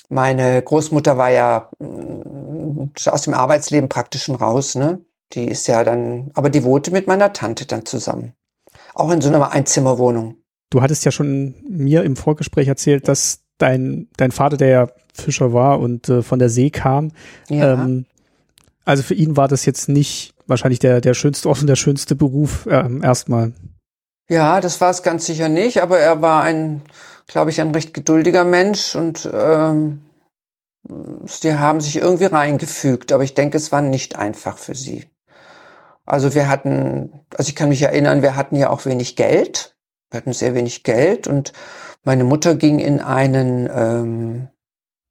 meine Großmutter war ja mm, aus dem Arbeitsleben praktisch schon raus, ne? Die ist ja dann, aber die wohnte mit meiner Tante dann zusammen. Auch in so einer Einzimmerwohnung. Du hattest ja schon mir im Vorgespräch erzählt, dass dein, dein Vater, der ja Fischer war und äh, von der See kam, ja. ähm, also für ihn war das jetzt nicht wahrscheinlich der, der schönste, offen der schönste Beruf ähm, erstmal. Ja, das war es ganz sicher nicht, aber er war ein, glaube ich, ein recht geduldiger Mensch und ähm, sie haben sich irgendwie reingefügt, aber ich denke, es war nicht einfach für sie. Also wir hatten, also ich kann mich erinnern, wir hatten ja auch wenig Geld. Wir hatten sehr wenig Geld und meine Mutter ging in einen ähm,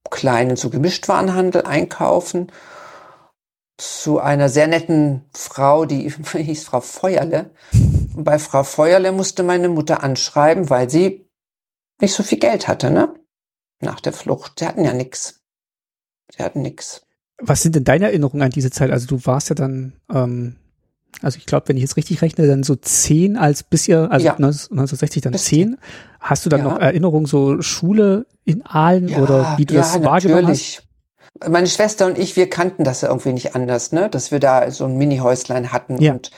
kleinen so Gemischtwarenhandel einkaufen zu einer sehr netten Frau, die hieß Frau Feuerle. Und bei Frau Feuerle musste meine Mutter anschreiben, weil sie nicht so viel Geld hatte, ne? Nach der Flucht. Sie hatten ja nix. Sie hatten nix. Was sind denn deine Erinnerungen an diese Zeit? Also du warst ja dann, ähm, also ich glaube, wenn ich jetzt richtig rechne, dann so zehn als bis ihr, also Ja. 1960 dann Bis zehn. Hast du dann Ja. noch Erinnerungen, so Schule in Aalen oder wie du das wahrgenommen hast? Meine Schwester und ich, wir kannten das ja irgendwie nicht anders, ne? Dass wir da so ein Mini-Häuslein hatten. Ja. Und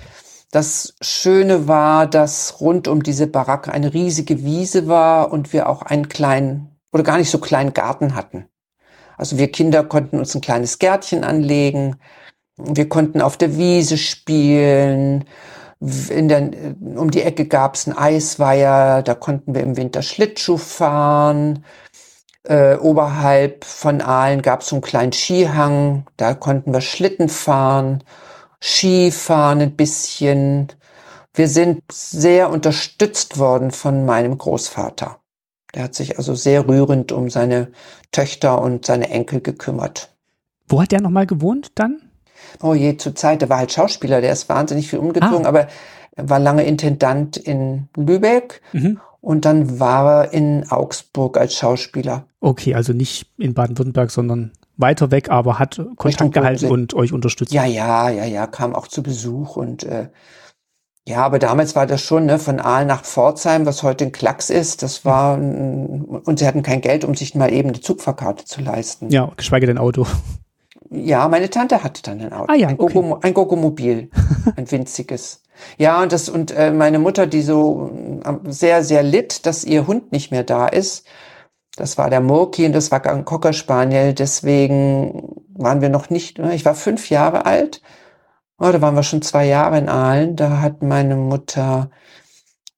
das Schöne war, dass rund um diese Baracke eine riesige Wiese war und wir auch einen kleinen oder gar nicht so kleinen Garten hatten. Also wir Kinder konnten uns ein kleines Gärtchen anlegen. Wir konnten auf der Wiese spielen. In der, um die Ecke gab's einen Eisweiher, da konnten wir im Winter Schlittschuh fahren. Äh, oberhalb von Aalen gab's so einen kleinen Skihang, da konnten wir Schlitten fahren, Skifahren ein bisschen. Wir sind sehr unterstützt worden von meinem Großvater. Der hat sich also sehr rührend um seine Töchter und seine Enkel gekümmert. Wo hat der nochmal gewohnt dann? Oh je, zur Zeit, der war halt Schauspieler, der ist wahnsinnig viel umgezogen, Ah. aber er war lange Intendant in Lübeck Mhm. Und dann war er in Augsburg als Schauspieler. Okay, also nicht in Baden-Württemberg, sondern weiter weg, aber hat Kontakt gehalten und euch unterstützt. Ja, ja, ja, ja, kam auch zu Besuch und äh, ja, aber damals war das schon, ne, von Aal nach Pforzheim, was heute ein Klacks ist, das war, und sie hatten kein Geld, um sich mal eben eine Zugfahrkarte zu leisten. Ja, geschweige denn Auto. Ja, meine Tante hatte dann ein Auto. Ah ja, ein, okay. Gogo, ein Gogomobil, ein winziges. Ja, und das, und äh, meine Mutter, die so äh, sehr, sehr litt, dass ihr Hund nicht mehr da ist. Das war der Murki und das war ein Cocker Spaniel. Deswegen waren wir noch nicht, ich war fünf Jahre alt. Oh, da waren wir schon zwei Jahre in Aalen. Da hat meine Mutter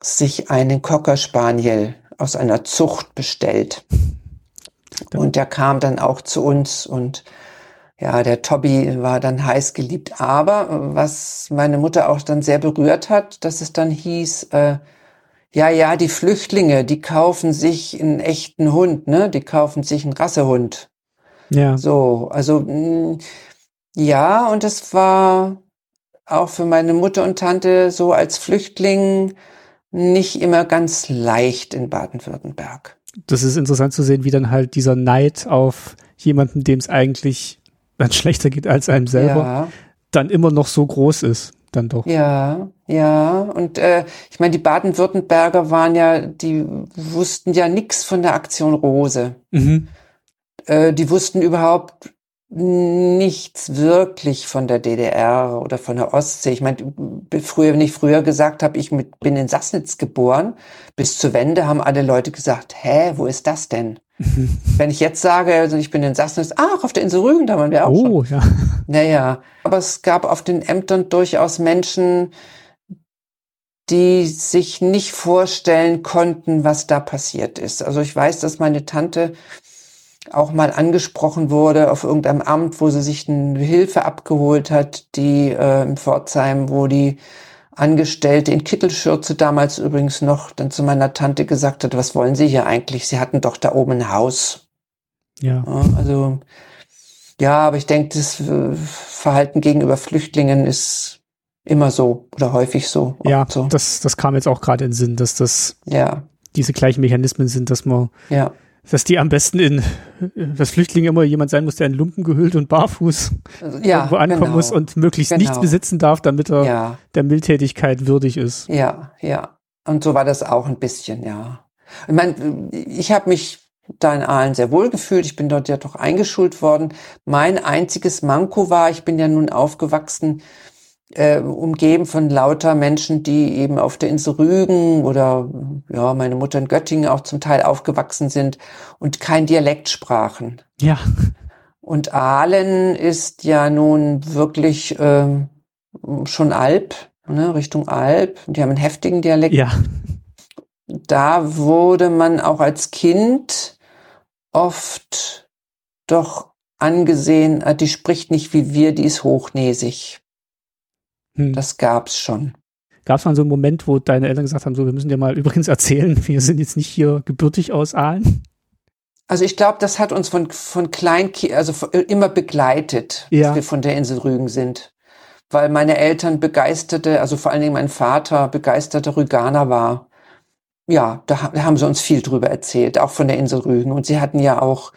sich einen Cocker Spaniel aus einer Zucht bestellt. Und der kam dann auch zu uns und ja, der Tobi war dann heiß geliebt. Aber äh, was meine Mutter auch dann sehr berührt hat, dass es dann hieß, äh, ja, ja, die Flüchtlinge, die kaufen sich einen echten Hund, ne? Die kaufen sich einen Rassehund. Ja. So, also mh, ja, und es war auch für meine Mutter und Tante so als Flüchtling nicht immer ganz leicht in Baden-Württemberg. Das ist interessant zu sehen, wie dann halt dieser Neid auf jemanden, dem es eigentlich dann schlechter geht als einem selber, Ja. dann immer noch so groß ist. Dann doch. Ja, ja. Und äh, ich meine, die Baden-Württemberger waren ja, die wussten ja nix von der Aktion Rose. Mhm. Äh, die wussten überhaupt nichts wirklich von der DDR oder von der Ostsee. Ich meine, früher, wenn ich früher gesagt habe, ich mit, bin in Sassnitz geboren, bis zur Wende haben alle Leute gesagt, hä, wo ist das denn? Wenn ich jetzt sage, also ich bin in Sassnitz, ach, auf der Insel Rügen, da waren wir auch schon. Oh, ja. Naja, aber es gab auf den Ämtern durchaus Menschen, die sich nicht vorstellen konnten, was da passiert ist. Also ich weiß, dass meine Tante auch mal angesprochen wurde auf irgendeinem Amt, wo sie sich eine Hilfe abgeholt hat, die äh, in Pforzheim, wo die Angestellte in Kittelschürze damals übrigens noch dann zu meiner Tante gesagt hat, was wollen Sie hier eigentlich? Sie hatten doch da oben ein Haus. Ja. Ja, also ja, aber ich denke, das äh, Verhalten gegenüber Flüchtlingen ist immer so oder häufig so. Ja, so. das, das kam jetzt auch gerade in den Sinn, dass das ja, diese gleichen Mechanismen sind, dass man, ja, dass die am besten in, dass Flüchtling immer jemand sein muss, der in Lumpen gehüllt und barfuß Also, ja, irgendwo ankommen genau. muss und möglichst nichts Genau. besitzen darf, damit er ja, der Mildtätigkeit würdig ist. ja, ja. Und so war das auch ein bisschen, ja. Ich meine, ich habe mich da in Aalen sehr wohl gefühlt. Ich bin dort ja doch eingeschult worden. Mein einziges Manko war, ich bin ja nun aufgewachsen, äh, umgeben von lauter Menschen, die eben auf der Insel Rügen oder ja, meine Mutter in Göttingen auch zum Teil aufgewachsen sind und kein Dialekt sprachen. Ja, Und Aalen ist ja nun wirklich ähm, schon Alp. ne, Richtung Alp. Die haben einen heftigen Dialekt. Ja. Da wurde man auch als Kind oft doch angesehen, äh, die spricht nicht wie wir, die ist hochnäsig. Hm. Das gab's schon. Gab es mal so einen Moment, wo deine Eltern gesagt haben, so, wir müssen dir mal übrigens erzählen, wir sind jetzt nicht hier gebürtig aus Aalen? Also ich glaube, das hat uns von, von klein, also von, immer begleitet, ja. dass wir von der Insel Rügen sind. Weil meine Eltern begeisterte, also vor allen Dingen mein Vater begeisterter Rüganer war. Ja, da, da haben sie uns viel drüber erzählt, auch von der Insel Rügen. Und sie hatten ja auch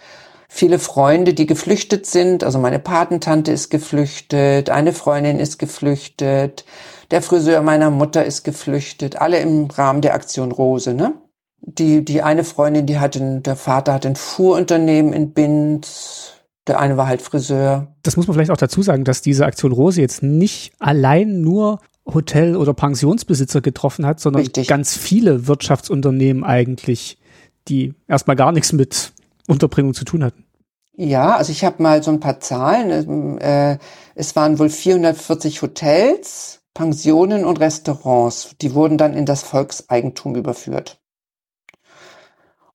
viele Freunde, die geflüchtet sind. Also meine Patentante ist geflüchtet, eine Freundin ist geflüchtet, der Friseur meiner Mutter ist geflüchtet, alle im Rahmen der Aktion Rose, ne? Die, die eine Freundin, die hatte, der Vater hat ein Fuhrunternehmen in Binz, der eine war halt Friseur. Das muss man vielleicht auch dazu sagen, dass diese Aktion Rose jetzt nicht allein nur Hotel- oder Pensionsbesitzer getroffen hat, sondern Richtig. ganz viele Wirtschaftsunternehmen eigentlich, die erstmal gar nichts mit Unterbringung zu tun hatten. Ja, also ich habe mal so ein paar Zahlen. Äh, es waren wohl 440 Hotels, Pensionen und Restaurants. Die wurden dann in das Volkseigentum überführt.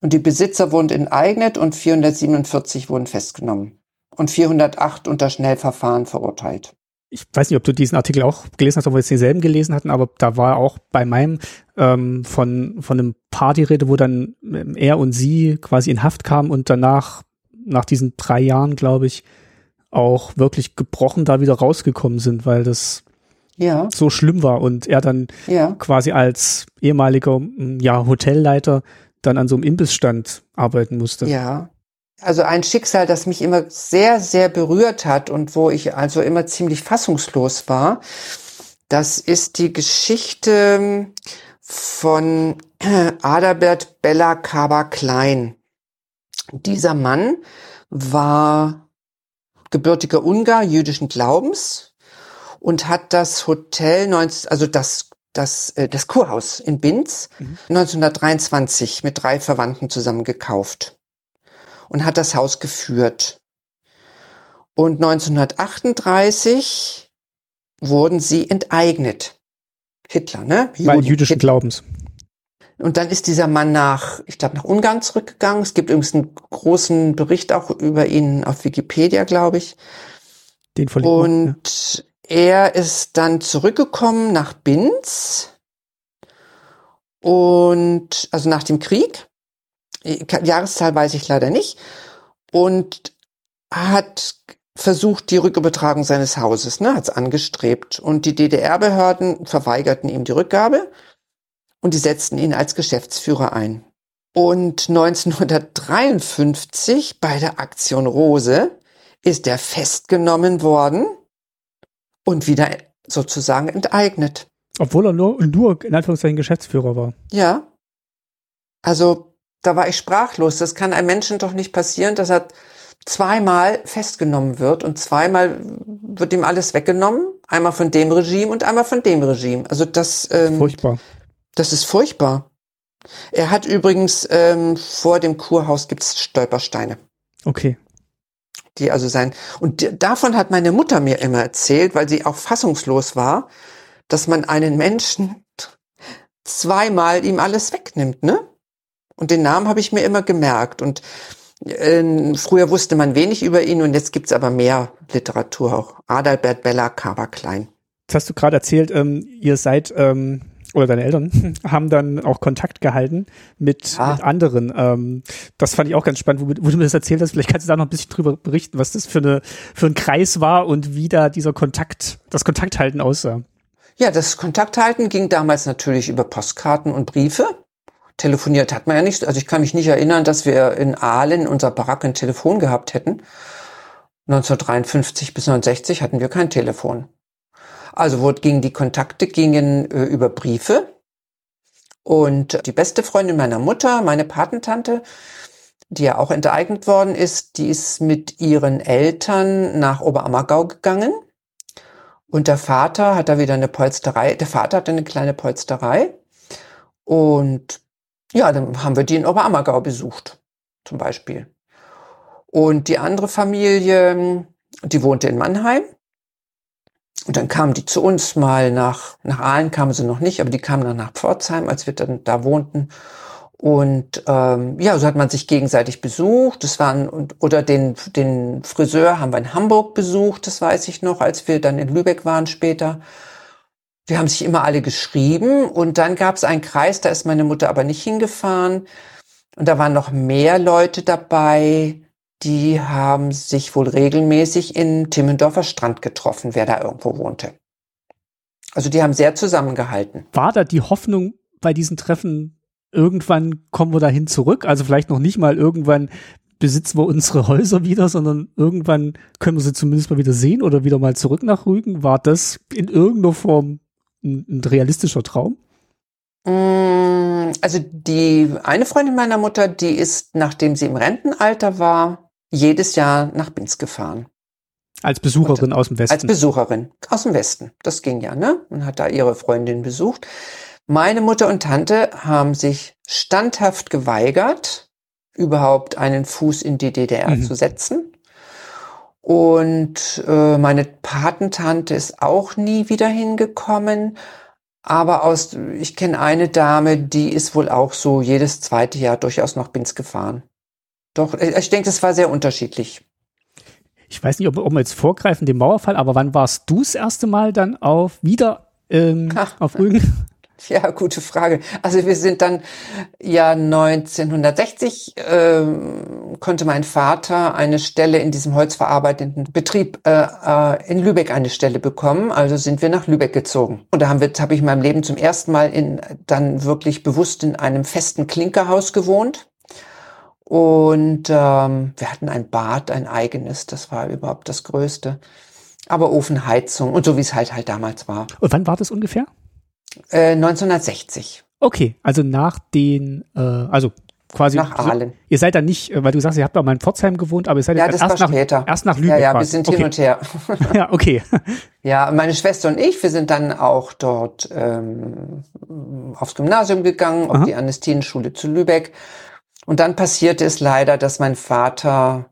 Und die Besitzer wurden enteignet und 447 wurden festgenommen. Und 408 unter Schnellverfahren verurteilt. Ich weiß nicht, ob du diesen Artikel auch gelesen hast, ob wir jetzt denselben gelesen hatten, aber da war auch bei meinem ähm, von, von einem Partyrede, wo dann ähm, er und sie quasi in Haft kamen und danach, nach diesen drei Jahren, glaube ich, auch wirklich gebrochen da wieder rausgekommen sind, weil das ja. so schlimm war und er dann ja. quasi als ehemaliger ja, Hotelleiter dann an so einem Imbissstand arbeiten musste. Ja. Also ein Schicksal, das mich immer sehr, sehr berührt hat und wo ich also immer ziemlich fassungslos war, das ist die Geschichte von Adalbert Bella Kaba Klein. Dieser Mann war gebürtiger Ungar jüdischen Glaubens und hat das Hotel 19, also das das, äh, das Kurhaus in Binz mhm. 1923 mit drei Verwandten zusammen gekauft und hat das Haus geführt. Und 1938 wurden sie enteignet. Hitler, ne? Juden, Weil jüdischen Hitler. Glaubens. Und dann ist dieser Mann nach, ich glaube, nach Ungarn zurückgegangen. Es gibt übrigens einen großen Bericht auch über ihn auf Wikipedia, glaube ich. Den verlinken Und ja. Er ist dann zurückgekommen nach Binz und also nach dem Krieg. Jahreszahl weiß ich leider nicht. Und hat versucht, die Rückübertragung seines Hauses, ne, hat es angestrebt. Und die DDR-Behörden verweigerten ihm die Rückgabe und die setzten ihn als Geschäftsführer ein. Und 1953 bei der Aktion Rose ist er festgenommen worden und wieder sozusagen enteignet. Obwohl er nur, nur in Anführungszeichen Geschäftsführer war. Ja. Also da war ich sprachlos. Das kann einem Menschen doch nicht passieren, dass er zweimal festgenommen wird und zweimal wird ihm alles weggenommen. Einmal von dem Regime und einmal von dem Regime. Also das. Ähm, furchtbar. Das ist furchtbar. Er hat übrigens ähm, vor dem Kurhaus gibt's Stolpersteine. Okay die also sein. Und davon hat meine Mutter mir immer erzählt, weil sie auch fassungslos war, dass man einen Menschen zweimal ihm alles wegnimmt, ne? Und den Namen habe ich mir immer gemerkt. Und äh, früher wusste man wenig über ihn und jetzt gibt's aber mehr Literatur auch. Adalbert Bella Kava Klein. Jetzt hast du gerade erzählt, ähm, ihr seid ähm, oder deine Eltern haben dann auch Kontakt gehalten mit, ja. mit anderen. Ähm, das fand ich auch ganz spannend, wo, wo, du mir das erzählt hast. Vielleicht kannst du da noch ein bisschen drüber berichten, was das für, eine, für ein Kreis war und wie da dieser Kontakt, das Kontakthalten aussah. Ja, das Kontakthalten ging damals natürlich über Postkarten und Briefe. Telefoniert hat man ja nicht. Also ich kann mich nicht erinnern, dass wir in Aalen in unserer Baracke ein Telefon gehabt hätten. 1953 bis 1960 hatten wir kein Telefon. Also wo gingen die Kontakte gingen äh, über Briefe. Und die beste Freundin meiner Mutter, meine Patentante, die ja auch enteignet worden ist, die ist mit ihren Eltern nach Oberammergau gegangen. Und der Vater hat da wieder eine Polsterei. Der Vater hatte eine kleine Polsterei. Und ja, dann haben wir die in Oberammergau besucht, zum Beispiel. Und die andere Familie, die wohnte in Mannheim. Und dann kamen die zu uns mal nach, nach Aalen kamen sie noch nicht, aber die kamen dann nach Pforzheim, als wir dann da wohnten. Und ähm, ja, so hat man sich gegenseitig besucht. Das waren oder den den Friseur haben wir in Hamburg besucht, das weiß ich noch, als wir dann in Lübeck waren später. Wir haben sich immer alle geschrieben und dann gab es einen Kreis, da ist meine Mutter aber nicht hingefahren. Und da waren noch mehr Leute dabei, die haben sich wohl regelmäßig in Timmendorfer Strand getroffen, wer da irgendwo wohnte. Also die haben sehr zusammengehalten. War da die Hoffnung bei diesen Treffen irgendwann kommen wir dahin zurück. Also vielleicht noch nicht mal irgendwann besitzen wir unsere Häuser wieder, sondern irgendwann können wir sie zumindest mal wieder sehen oder wieder mal zurück nach Rügen. War das in irgendeiner Form ein, ein realistischer Traum? Mm, also die eine Freundin meiner Mutter, die ist, nachdem sie im Rentenalter war, jedes Jahr nach Binz gefahren. Als Besucherin Und, aus dem Westen? Als Besucherin aus dem Westen. Das ging ja, ne? Und hat da ihre Freundin besucht. Meine Mutter und Tante haben sich standhaft geweigert, überhaupt einen Fuß in die DDR mhm. zu setzen. Und äh, meine Patentante ist auch nie wieder hingekommen. Aber aus, ich kenne eine Dame, die ist wohl auch so jedes zweite Jahr durchaus nach Binz gefahren. Doch, äh, ich denke, das war sehr unterschiedlich. Ich weiß nicht, ob, ob wir jetzt vorgreifen, den Mauerfall, aber wann warst du das erste Mal dann auf wieder ähm, auf Rügen? Ja, gute Frage. Also wir sind dann ja 1960 äh, konnte mein Vater eine Stelle in diesem holzverarbeitenden Betrieb äh, äh, in Lübeck eine Stelle bekommen. Also sind wir nach Lübeck gezogen. Und da haben wir, habe ich in meinem Leben zum ersten Mal in dann wirklich bewusst in einem festen Klinkerhaus gewohnt. Und ähm, wir hatten ein Bad, ein eigenes. Das war überhaupt das Größte. Aber Ofenheizung und so wie es halt halt damals war. Und wann war das ungefähr? 1960. Äh, okay, also nach den, äh, also quasi. Nach Aalen. ihr seid dann nicht, äh, weil du sagst, ihr habt auch mal in Pforzheim gewohnt, aber ihr seid ja, jetzt erst, nach, später. erst nach Lübeck. Ja, ja, wir sind okay. hin und her. ja, okay. Ja, meine Schwester und ich, wir sind dann auch dort ähm, aufs Gymnasium gegangen, auf Aha. die Ernestinenschule zu Lübeck. Und dann passierte es leider, dass mein Vater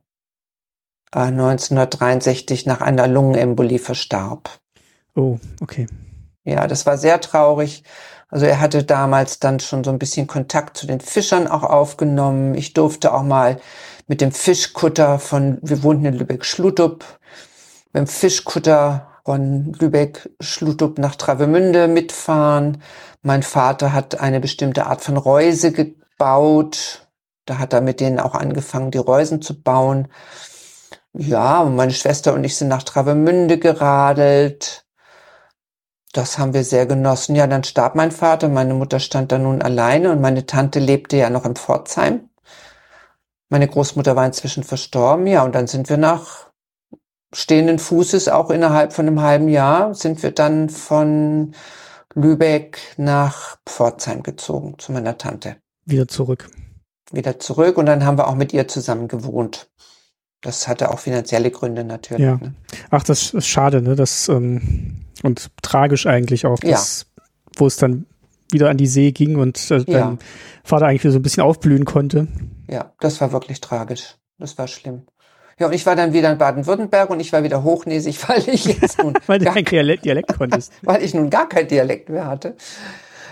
äh, 1963 nach einer Lungenembolie verstarb. Oh, okay. Ja, das war sehr traurig. Also er hatte damals dann schon so ein bisschen Kontakt zu den Fischern auch aufgenommen. Ich durfte auch mal mit dem Fischkutter von, wir wohnten in Lübeck-Schlutup, mit dem Fischkutter von Lübeck-Schlutup nach Travemünde mitfahren. Mein Vater hat eine bestimmte Art von Reuse gebaut. Da hat er mit denen auch angefangen, die Reusen zu bauen. Ja, meine Schwester und ich sind nach Travemünde geradelt. Das haben wir sehr genossen. Ja, dann starb mein Vater, meine Mutter stand da nun alleine und meine Tante lebte ja noch in Pforzheim. Meine Großmutter war inzwischen verstorben, ja, und dann sind wir nach stehenden Fußes, auch innerhalb von einem halben Jahr, sind wir dann von Lübeck nach Pforzheim gezogen, zu meiner Tante. Wieder zurück. Wieder zurück und dann haben wir auch mit ihr zusammen gewohnt. Das hatte auch finanzielle Gründe natürlich. Ja. Ne? Ach, das ist schade, ne? Das ähm, und tragisch eigentlich auch, dass, ja. wo es dann wieder an die See ging und äh, ja. dein Vater eigentlich wieder so ein bisschen aufblühen konnte. Ja, das war wirklich tragisch. Das war schlimm. Ja, und ich war dann wieder in Baden-Württemberg und ich war wieder hochnäsig, weil ich jetzt nun weil du kein Dialekt, Dialekt konntest. weil ich nun gar kein Dialekt mehr hatte.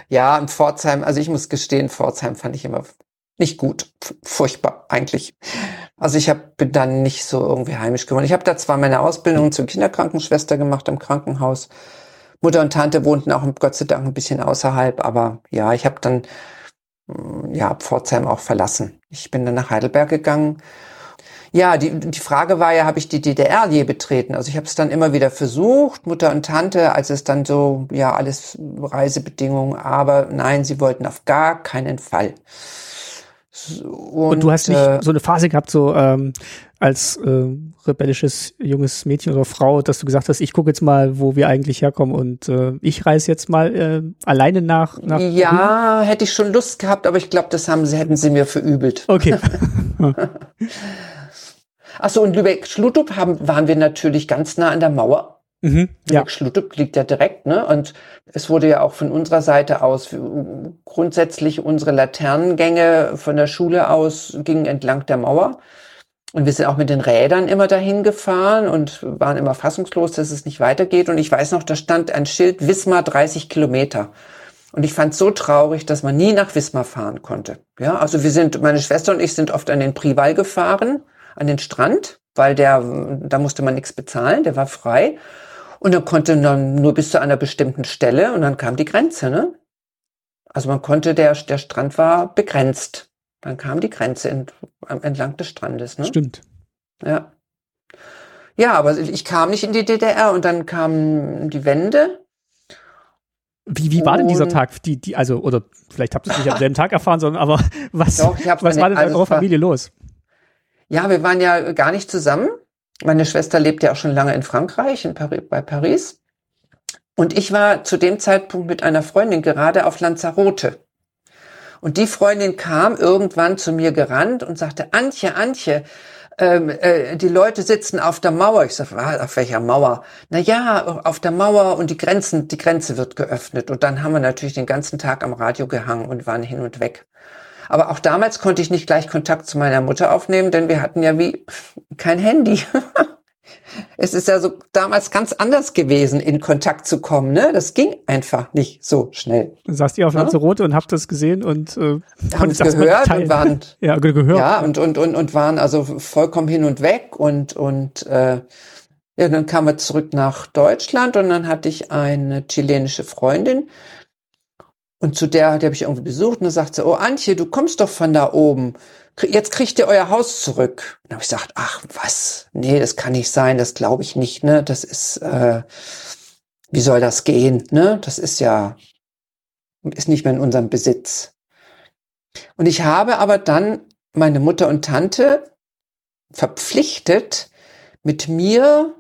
Ja, und Pforzheim, also ich muss gestehen, Pforzheim fand ich immer nicht gut, furchtbar eigentlich. Also ich hab, bin dann nicht so irgendwie heimisch geworden. Ich habe da zwar meine Ausbildung zur Kinderkrankenschwester gemacht im Krankenhaus. Mutter und Tante wohnten auch Gott sei Dank ein bisschen außerhalb, aber ja, ich habe dann mm, ja Pforzheim auch verlassen. Ich bin dann nach Heidelberg gegangen. Ja, die, die Frage war ja, habe ich die DDR je betreten? Also ich habe es dann immer wieder versucht, Mutter und Tante, als es dann so, ja, alles Reisebedingungen, aber nein, sie wollten auf gar keinen Fall. Und, und, du hast nicht äh, so eine Phase gehabt, so ähm, als äh, rebellisches junges Mädchen oder Frau, dass du gesagt hast, ich gucke jetzt mal, wo wir eigentlich herkommen und äh, ich reise jetzt mal äh, alleine nach, nach. Ja, hätte ich schon Lust gehabt, aber ich glaube, das haben sie, hätten sie mir verübelt. Okay. Achso, und Lübeck-Schlutup waren wir natürlich ganz nah an der Mauer. Mhm, ja. Liegt ja direkt, ne? Und es wurde ja auch von unserer Seite aus grundsätzlich unsere Laternengänge von der Schule aus gingen entlang der Mauer. Und wir sind auch mit den Rädern immer dahin gefahren und waren immer fassungslos, dass es nicht weitergeht. Und ich weiß noch, da stand ein Schild Wismar 30 Kilometer. Und ich fand es so traurig, dass man nie nach Wismar fahren konnte. Ja, also wir sind, meine Schwester und ich sind oft an den Priwall gefahren, an den Strand, weil der, da musste man nichts bezahlen, der war frei. Und dann konnte man nur bis zu einer bestimmten Stelle und dann kam die Grenze, ne? Also man konnte, der, der Strand war begrenzt. Dann kam die Grenze ent, entlang des Strandes, ne? Stimmt. Ja. Ja, aber ich kam nicht in die DDR und dann kam die Wende wie, wie war denn dieser Tag? Die, die, also, oder vielleicht habt ihr es nicht am selben Tag erfahren, sondern aber was, Doch, was war denn in eurer Familie los? Ja, wir waren ja gar nicht zusammen. Meine Schwester lebt ja auch schon lange in Frankreich, in Paris, bei Paris. Und ich war zu dem Zeitpunkt mit einer Freundin gerade auf Lanzarote. Und die Freundin kam irgendwann zu mir gerannt und sagte, Antje, Antje, ähm, äh, die Leute sitzen auf der Mauer. Ich sage, auf welcher Mauer? Na ja, auf der Mauer und die Grenzen, die Grenze wird geöffnet. Und dann haben wir natürlich den ganzen Tag am Radio gehangen und waren hin und weg. Aber auch damals konnte ich nicht gleich Kontakt zu meiner Mutter aufnehmen, denn wir hatten ja wie kein Handy. es ist ja so damals ganz anders gewesen, in Kontakt zu kommen. Ne? Das ging einfach nicht so schnell. Dann saßt ihr auf Lanzarote ja? und habt das gesehen und äh, haben es gehört und waren ja gehört ja und und und und waren also vollkommen hin und weg und und äh, ja dann kamen wir zurück nach Deutschland und dann hatte ich eine chilenische Freundin und zu der, die habe ich irgendwie besucht und da sagt sie, oh Antje, du kommst doch von da oben jetzt kriegt ihr euer Haus zurück. Und habe ich gesagt, ach was, nee, das kann nicht sein, das glaube ich nicht, ne? Das ist, äh, wie soll das gehen, ne? Das ist ja, ist nicht mehr in unserem Besitz. Und ich habe aber dann meine Mutter und Tante verpflichtet, mit mir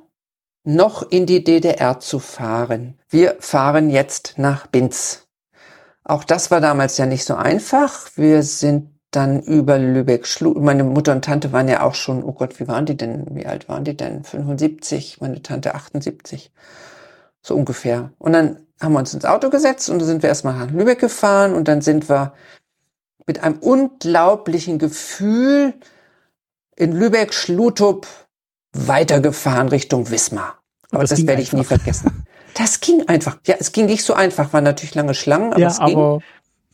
noch in die DDR zu fahren. Wir fahren jetzt nach Binz. Auch das war damals ja nicht so einfach. Wir sind dann über Lübeck Schlu meine Mutter und Tante waren ja auch schon, oh Gott, wie waren die denn? Wie alt waren die denn? 75, meine Tante 78. So ungefähr. Und dann haben wir uns ins Auto gesetzt und dann sind wir erstmal nach Lübeck gefahren und dann sind wir mit einem unglaublichen Gefühl in Lübeck Schlutup weitergefahren Richtung Wismar. Aber das, das werde ich nie vergessen. Das ging einfach. Ja, es ging nicht so einfach, war natürlich lange Schlangen, aber ja, es ging. Aber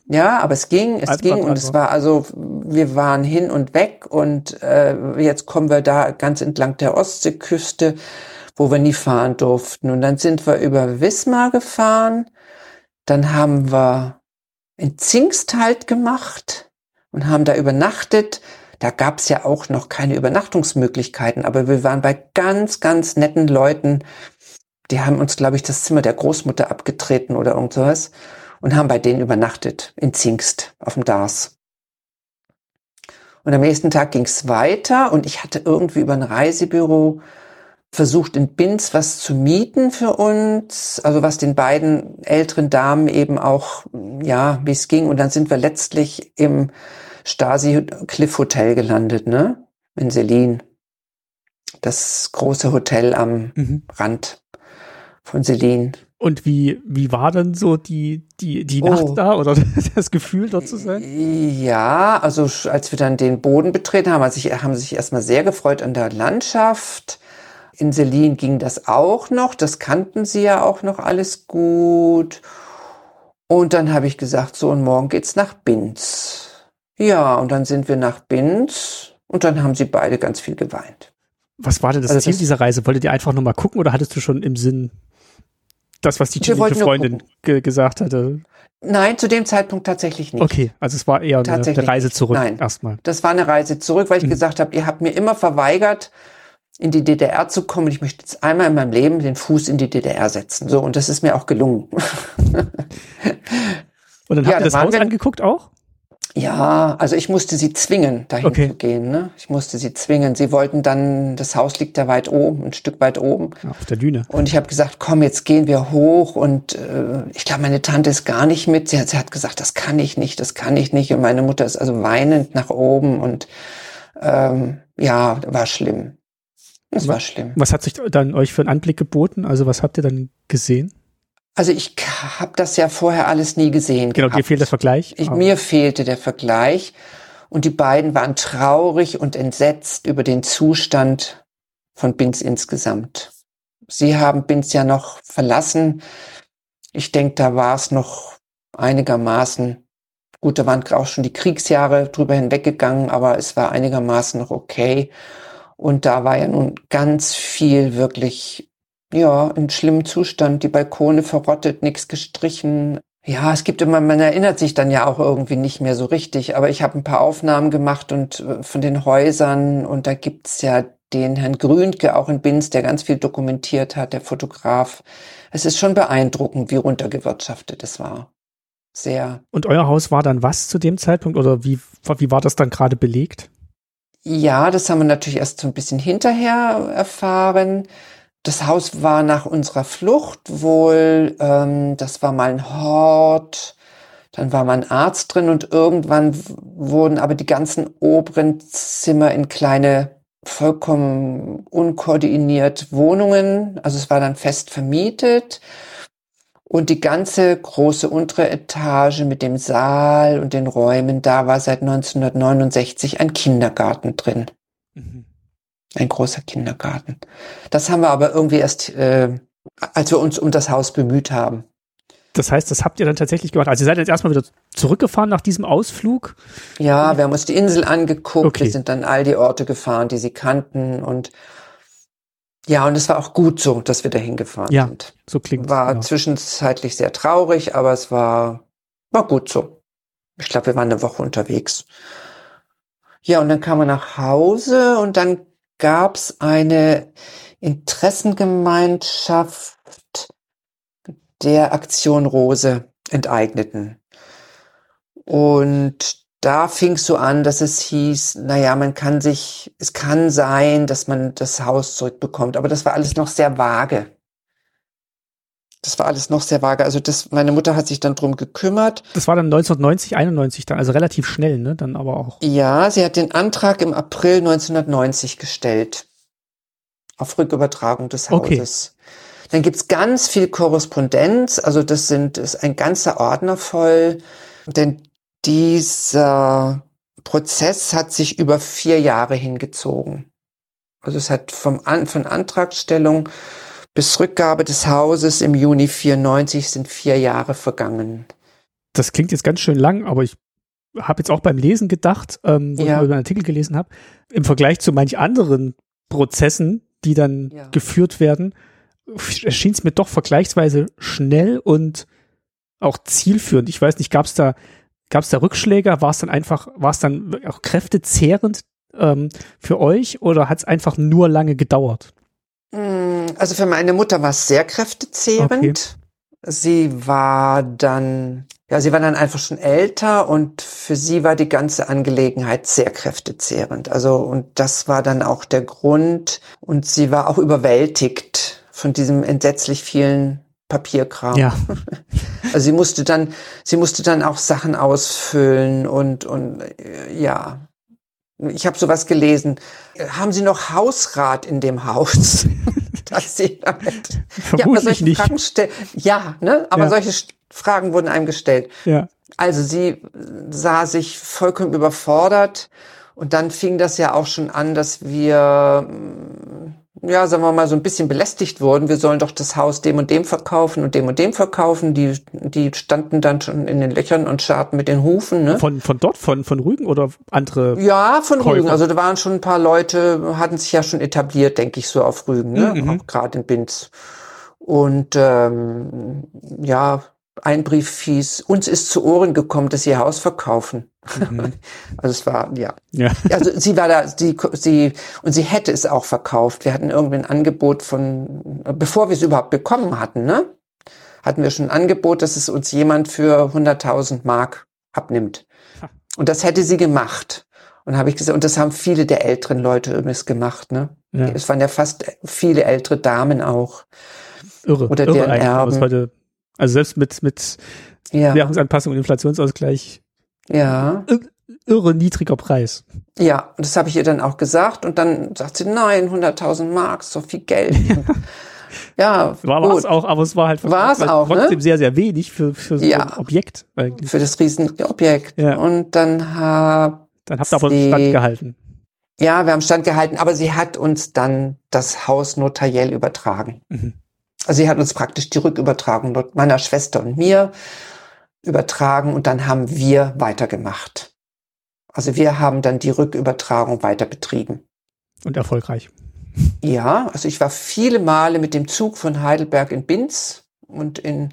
ja, aber es ging, es ging und es war also, wir waren hin und weg und äh, jetzt kommen wir da ganz entlang der Ostseeküste, wo wir nie fahren durften. Und dann sind wir über Wismar gefahren, dann haben wir in Zingst halt gemacht und haben da übernachtet. Da gab's ja auch noch keine Übernachtungsmöglichkeiten, aber wir waren bei ganz, ganz netten Leuten. Die haben uns, glaube ich, das Zimmer der Großmutter abgetreten oder irgend sowas und haben bei denen übernachtet in Zingst auf dem Dars. Und am nächsten Tag ging's weiter und ich hatte irgendwie über ein Reisebüro versucht, in Binz was zu mieten für uns, also was den beiden älteren Damen eben auch, ja, wie es ging. Und dann sind wir letztlich im Stasi Cliff Hotel gelandet, ne? In Selin. Das große Hotel am mhm. Rand von Selin. Und wie, wie war denn so die, die, die oh. Nacht da oder das Gefühl dort zu sein? Ja, also als wir dann den Boden betreten haben, also ich, haben sich erstmal sehr gefreut an der Landschaft. In Selin ging das auch noch, das kannten sie ja auch noch alles gut. Und dann habe ich gesagt, so und morgen geht's nach Binz. Ja, und dann sind wir nach Binz und dann haben sie beide ganz viel geweint. Was war denn das also Ziel das dieser Reise? Wolltet ihr einfach nur mal gucken oder hattest du schon im Sinn, das, was die chinesische Freundin ge gesagt hatte. Nein, zu dem Zeitpunkt tatsächlich nicht. Okay, also es war eher eine, eine Reise zurück Nein, erstmal. Das war eine Reise zurück, weil ich mhm. gesagt habe, ihr habt mir immer verweigert, in die DDR zu kommen. Ich möchte jetzt einmal in meinem Leben den Fuß in die DDR setzen. So, und das ist mir auch gelungen. und dann habt ja, ihr das Haus angeguckt auch? Ja, also ich musste sie zwingen, dahin okay. zu gehen. Ne? Ich musste sie zwingen. Sie wollten dann, das Haus liegt da weit oben, ein Stück weit oben. Auf der Düne. Und ich habe gesagt, komm, jetzt gehen wir hoch. Und äh, ich glaube, meine Tante ist gar nicht mit. Sie hat, sie hat gesagt, das kann ich nicht, das kann ich nicht. Und meine Mutter ist also weinend nach oben. Und ähm, ja, war schlimm. Es war schlimm. Was hat sich dann euch für einen Anblick geboten? Also was habt ihr dann gesehen? Also ich habe das ja vorher alles nie gesehen. Genau, gehabt. dir fehlt der Vergleich. Ich, mir fehlte der Vergleich. Und die beiden waren traurig und entsetzt über den Zustand von Binz insgesamt. Sie haben Binz ja noch verlassen. Ich denke, da war es noch einigermaßen gut. Da waren auch schon die Kriegsjahre drüber hinweggegangen, aber es war einigermaßen noch okay. Und da war ja nun ganz viel wirklich, ja, in schlimmem Zustand. Die Balkone verrottet, nichts gestrichen. Ja, es gibt immer, man erinnert sich dann ja auch irgendwie nicht mehr so richtig. Aber ich habe ein paar Aufnahmen gemacht und äh, von den Häusern und da gibt's ja den Herrn Grünke auch in Binz, der ganz viel dokumentiert hat, der Fotograf. Es ist schon beeindruckend, wie runtergewirtschaftet es war. Sehr. Und euer Haus war dann was zu dem Zeitpunkt oder wie, wie war das dann gerade belegt? Ja, das haben wir natürlich erst so ein bisschen hinterher erfahren. Das Haus war nach unserer Flucht wohl, ähm, das war mal ein Hort, dann war mal ein Arzt drin und irgendwann wurden aber die ganzen oberen Zimmer in kleine vollkommen unkoordiniert Wohnungen. Also es war dann fest vermietet. Und die ganze große untere Etage mit dem Saal und den Räumen, da war seit 1969 ein Kindergarten drin. Mhm. Ein großer Kindergarten. Das haben wir aber irgendwie erst, äh, als wir uns um das Haus bemüht haben. Das heißt, das habt ihr dann tatsächlich gemacht. Also ihr seid jetzt erstmal wieder zurückgefahren nach diesem Ausflug? Ja, wir haben uns die Insel angeguckt. Okay. Wir sind dann all die Orte gefahren, die sie kannten und ja, und es war auch gut so, dass wir dahin gefahren ja, sind. So klingt War ja. zwischenzeitlich sehr traurig, aber es war, war gut so. Ich glaube, wir waren eine Woche unterwegs. Ja, und dann kam er nach Hause und dann gab's eine Interessengemeinschaft der Aktion Rose enteigneten. Und da fing es so an, dass es hieß, naja, man kann sich, es kann sein, dass man das Haus zurückbekommt, aber das war alles noch sehr vage. Das war alles noch sehr vage. Also das, meine Mutter hat sich dann drum gekümmert. Das war dann 1990, 91 dann, also relativ schnell, ne? Dann aber auch. Ja, sie hat den Antrag im April 1990 gestellt. Auf Rückübertragung des Hauses. Okay. Dann gibt's ganz viel Korrespondenz, also das sind, ist ein ganzer Ordner voll. Denn dieser Prozess hat sich über vier Jahre hingezogen. Also es hat vom An von Antragstellung bis Rückgabe des Hauses im Juni 94 sind vier Jahre vergangen. Das klingt jetzt ganz schön lang, aber ich habe jetzt auch beim Lesen gedacht, ähm, wo ja. ich über einen Artikel gelesen habe, im Vergleich zu manch anderen Prozessen, die dann ja. geführt werden, erschien es mir doch vergleichsweise schnell und auch zielführend. Ich weiß nicht, gab es da Gab es da Rückschläge? War es dann einfach, war es dann auch kräftezehrend ähm, für euch oder hat es einfach nur lange gedauert? Mm, also für meine Mutter war es sehr kräftezehrend. Okay. Sie war dann, ja, sie war dann einfach schon älter und für sie war die ganze Angelegenheit sehr kräftezehrend. Also, und das war dann auch der Grund. Und sie war auch überwältigt von diesem entsetzlich vielen Papierkram. Ja. Also sie musste dann, sie musste dann auch Sachen ausfüllen und und äh, ja. Ich habe sowas gelesen. Haben Sie noch Hausrat in dem Haus? Dass Sie damit, ja, aber solche nicht. Fragen stellen. Ja, ne? Aber ja. solche Fragen wurden einem gestellt. Ja. Also sie sah sich vollkommen überfordert und dann fing das ja auch schon an, dass wir ja, sagen wir mal, so ein bisschen belästigt wurden. Wir sollen doch das Haus dem und dem verkaufen und dem und dem verkaufen. Die, die standen dann schon in den Löchern und scharten mit den Hufen. Ne? Von, von dort, von, von Rügen oder andere? Ja, von Käufer? Rügen. Also da waren schon ein paar Leute, hatten sich ja schon etabliert, denke ich, so auf Rügen, ne? Mhm. auch gerade in Binz. Und ähm, ja, ein Brief hieß, uns ist zu Ohren gekommen, dass sie ihr Haus verkaufen. Mhm. Also es war, ja. ja. Also sie war da, sie, sie, und sie hätte es auch verkauft. Wir hatten irgendwie ein Angebot von, bevor wir es überhaupt bekommen hatten, ne? Hatten wir schon ein Angebot, dass es uns jemand für 100.000 Mark abnimmt. Und das hätte sie gemacht. Und habe ich gesagt, und das haben viele der älteren Leute übrigens gemacht, ne? Ja. Es waren ja fast viele ältere Damen auch. Irre. Oder irre deren Erben. Heute, also selbst mit, mit ja. Währungsanpassung und Inflationsausgleich ja. Irre niedriger Preis. Ja, das habe ich ihr dann auch gesagt und dann sagt sie, nein, 100.000 Mark, so viel Geld. ja, war es auch, aber es war halt war's auch, ne? trotzdem ne? sehr, sehr wenig für, für so ja, ein Objekt eigentlich. Für das Riesenobjekt. Ja. Und dann habe Dann habt ihr aber sie, Stand gehalten. Ja, wir haben Stand gehalten, aber sie hat uns dann das Haus notariell übertragen. Mhm. Also sie hat uns praktisch die Rückübertragung meiner Schwester und mir übertragen und dann haben wir weitergemacht. Also wir haben dann die Rückübertragung weiter betrieben. Und erfolgreich. Ja, also ich war viele Male mit dem Zug von Heidelberg in Binz und in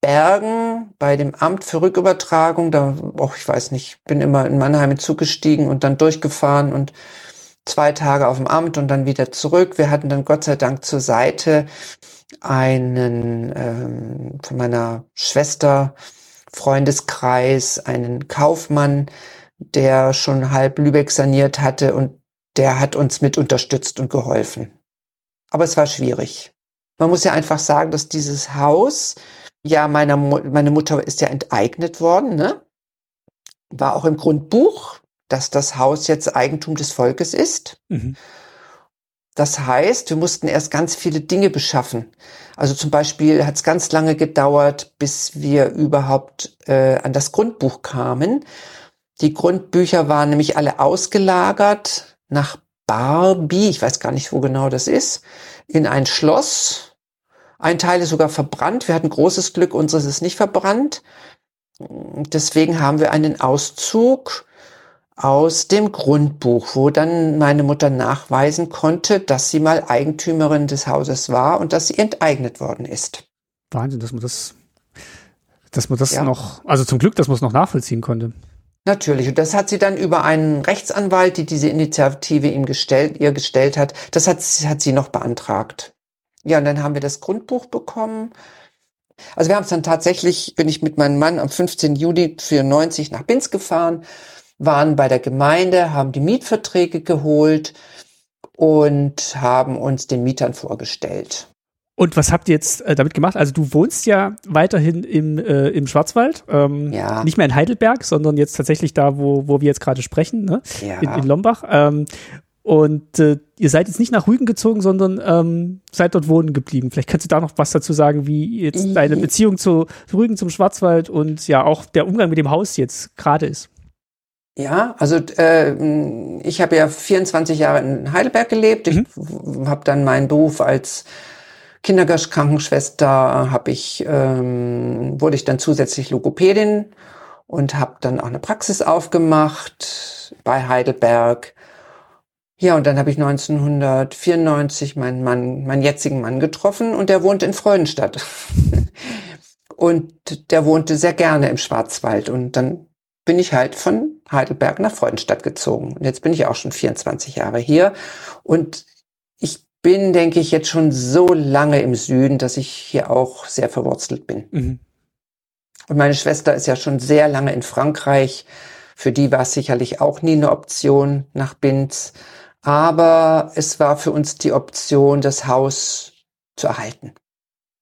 Bergen bei dem Amt für Rückübertragung. Da, oh, ich weiß nicht, bin immer in Mannheim in Zug gestiegen und dann durchgefahren und zwei Tage auf dem Amt und dann wieder zurück. Wir hatten dann Gott sei Dank zur Seite einen ähm, von meiner Schwester Freundeskreis, einen Kaufmann, der schon halb Lübeck saniert hatte und der hat uns mit unterstützt und geholfen. Aber es war schwierig. Man muss ja einfach sagen, dass dieses Haus, ja, meiner, meine Mutter ist ja enteignet worden, ne? War auch im Grundbuch, dass das Haus jetzt Eigentum des Volkes ist. Mhm. Das heißt, wir mussten erst ganz viele Dinge beschaffen. Also zum Beispiel hat es ganz lange gedauert, bis wir überhaupt äh, an das Grundbuch kamen. Die Grundbücher waren nämlich alle ausgelagert nach Barbie, ich weiß gar nicht, wo genau das ist, in ein Schloss. Ein Teil ist sogar verbrannt. Wir hatten großes Glück, unseres ist nicht verbrannt. Deswegen haben wir einen Auszug aus dem Grundbuch, wo dann meine Mutter nachweisen konnte, dass sie mal Eigentümerin des Hauses war und dass sie enteignet worden ist. Wahnsinn, dass man das, dass man das ja. noch, also zum Glück, dass man es noch nachvollziehen konnte. Natürlich. Und das hat sie dann über einen Rechtsanwalt, die diese Initiative ihm gestellt, ihr gestellt hat, das hat, hat sie noch beantragt. Ja, und dann haben wir das Grundbuch bekommen. Also wir haben es dann tatsächlich, bin ich mit meinem Mann am 15. Juli 94 nach Binz gefahren, waren bei der Gemeinde, haben die Mietverträge geholt und haben uns den Mietern vorgestellt. Und was habt ihr jetzt äh, damit gemacht? Also du wohnst ja weiterhin im, äh, im Schwarzwald, ähm, ja. nicht mehr in Heidelberg, sondern jetzt tatsächlich da, wo, wo wir jetzt gerade sprechen, ne? ja. in, in Lombach. Ähm, und äh, ihr seid jetzt nicht nach Rügen gezogen, sondern ähm, seid dort wohnen geblieben. Vielleicht kannst du da noch was dazu sagen, wie jetzt deine Beziehung zu, zu Rügen, zum Schwarzwald und ja auch der Umgang mit dem Haus jetzt gerade ist. Ja, also äh, ich habe ja 24 Jahre in Heidelberg gelebt. Ich mhm. habe dann meinen Beruf als Kinderkrankenschwester habe ich ähm, wurde ich dann zusätzlich Logopädin und habe dann auch eine Praxis aufgemacht bei Heidelberg. Ja, und dann habe ich 1994 meinen Mann, meinen jetzigen Mann getroffen und der wohnt in Freudenstadt. und der wohnte sehr gerne im Schwarzwald und dann bin ich halt von Heidelberg nach Freudenstadt gezogen. Und jetzt bin ich auch schon 24 Jahre hier. Und ich bin, denke ich, jetzt schon so lange im Süden, dass ich hier auch sehr verwurzelt bin. Mhm. Und meine Schwester ist ja schon sehr lange in Frankreich. Für die war es sicherlich auch nie eine Option nach Binz. Aber es war für uns die Option, das Haus zu erhalten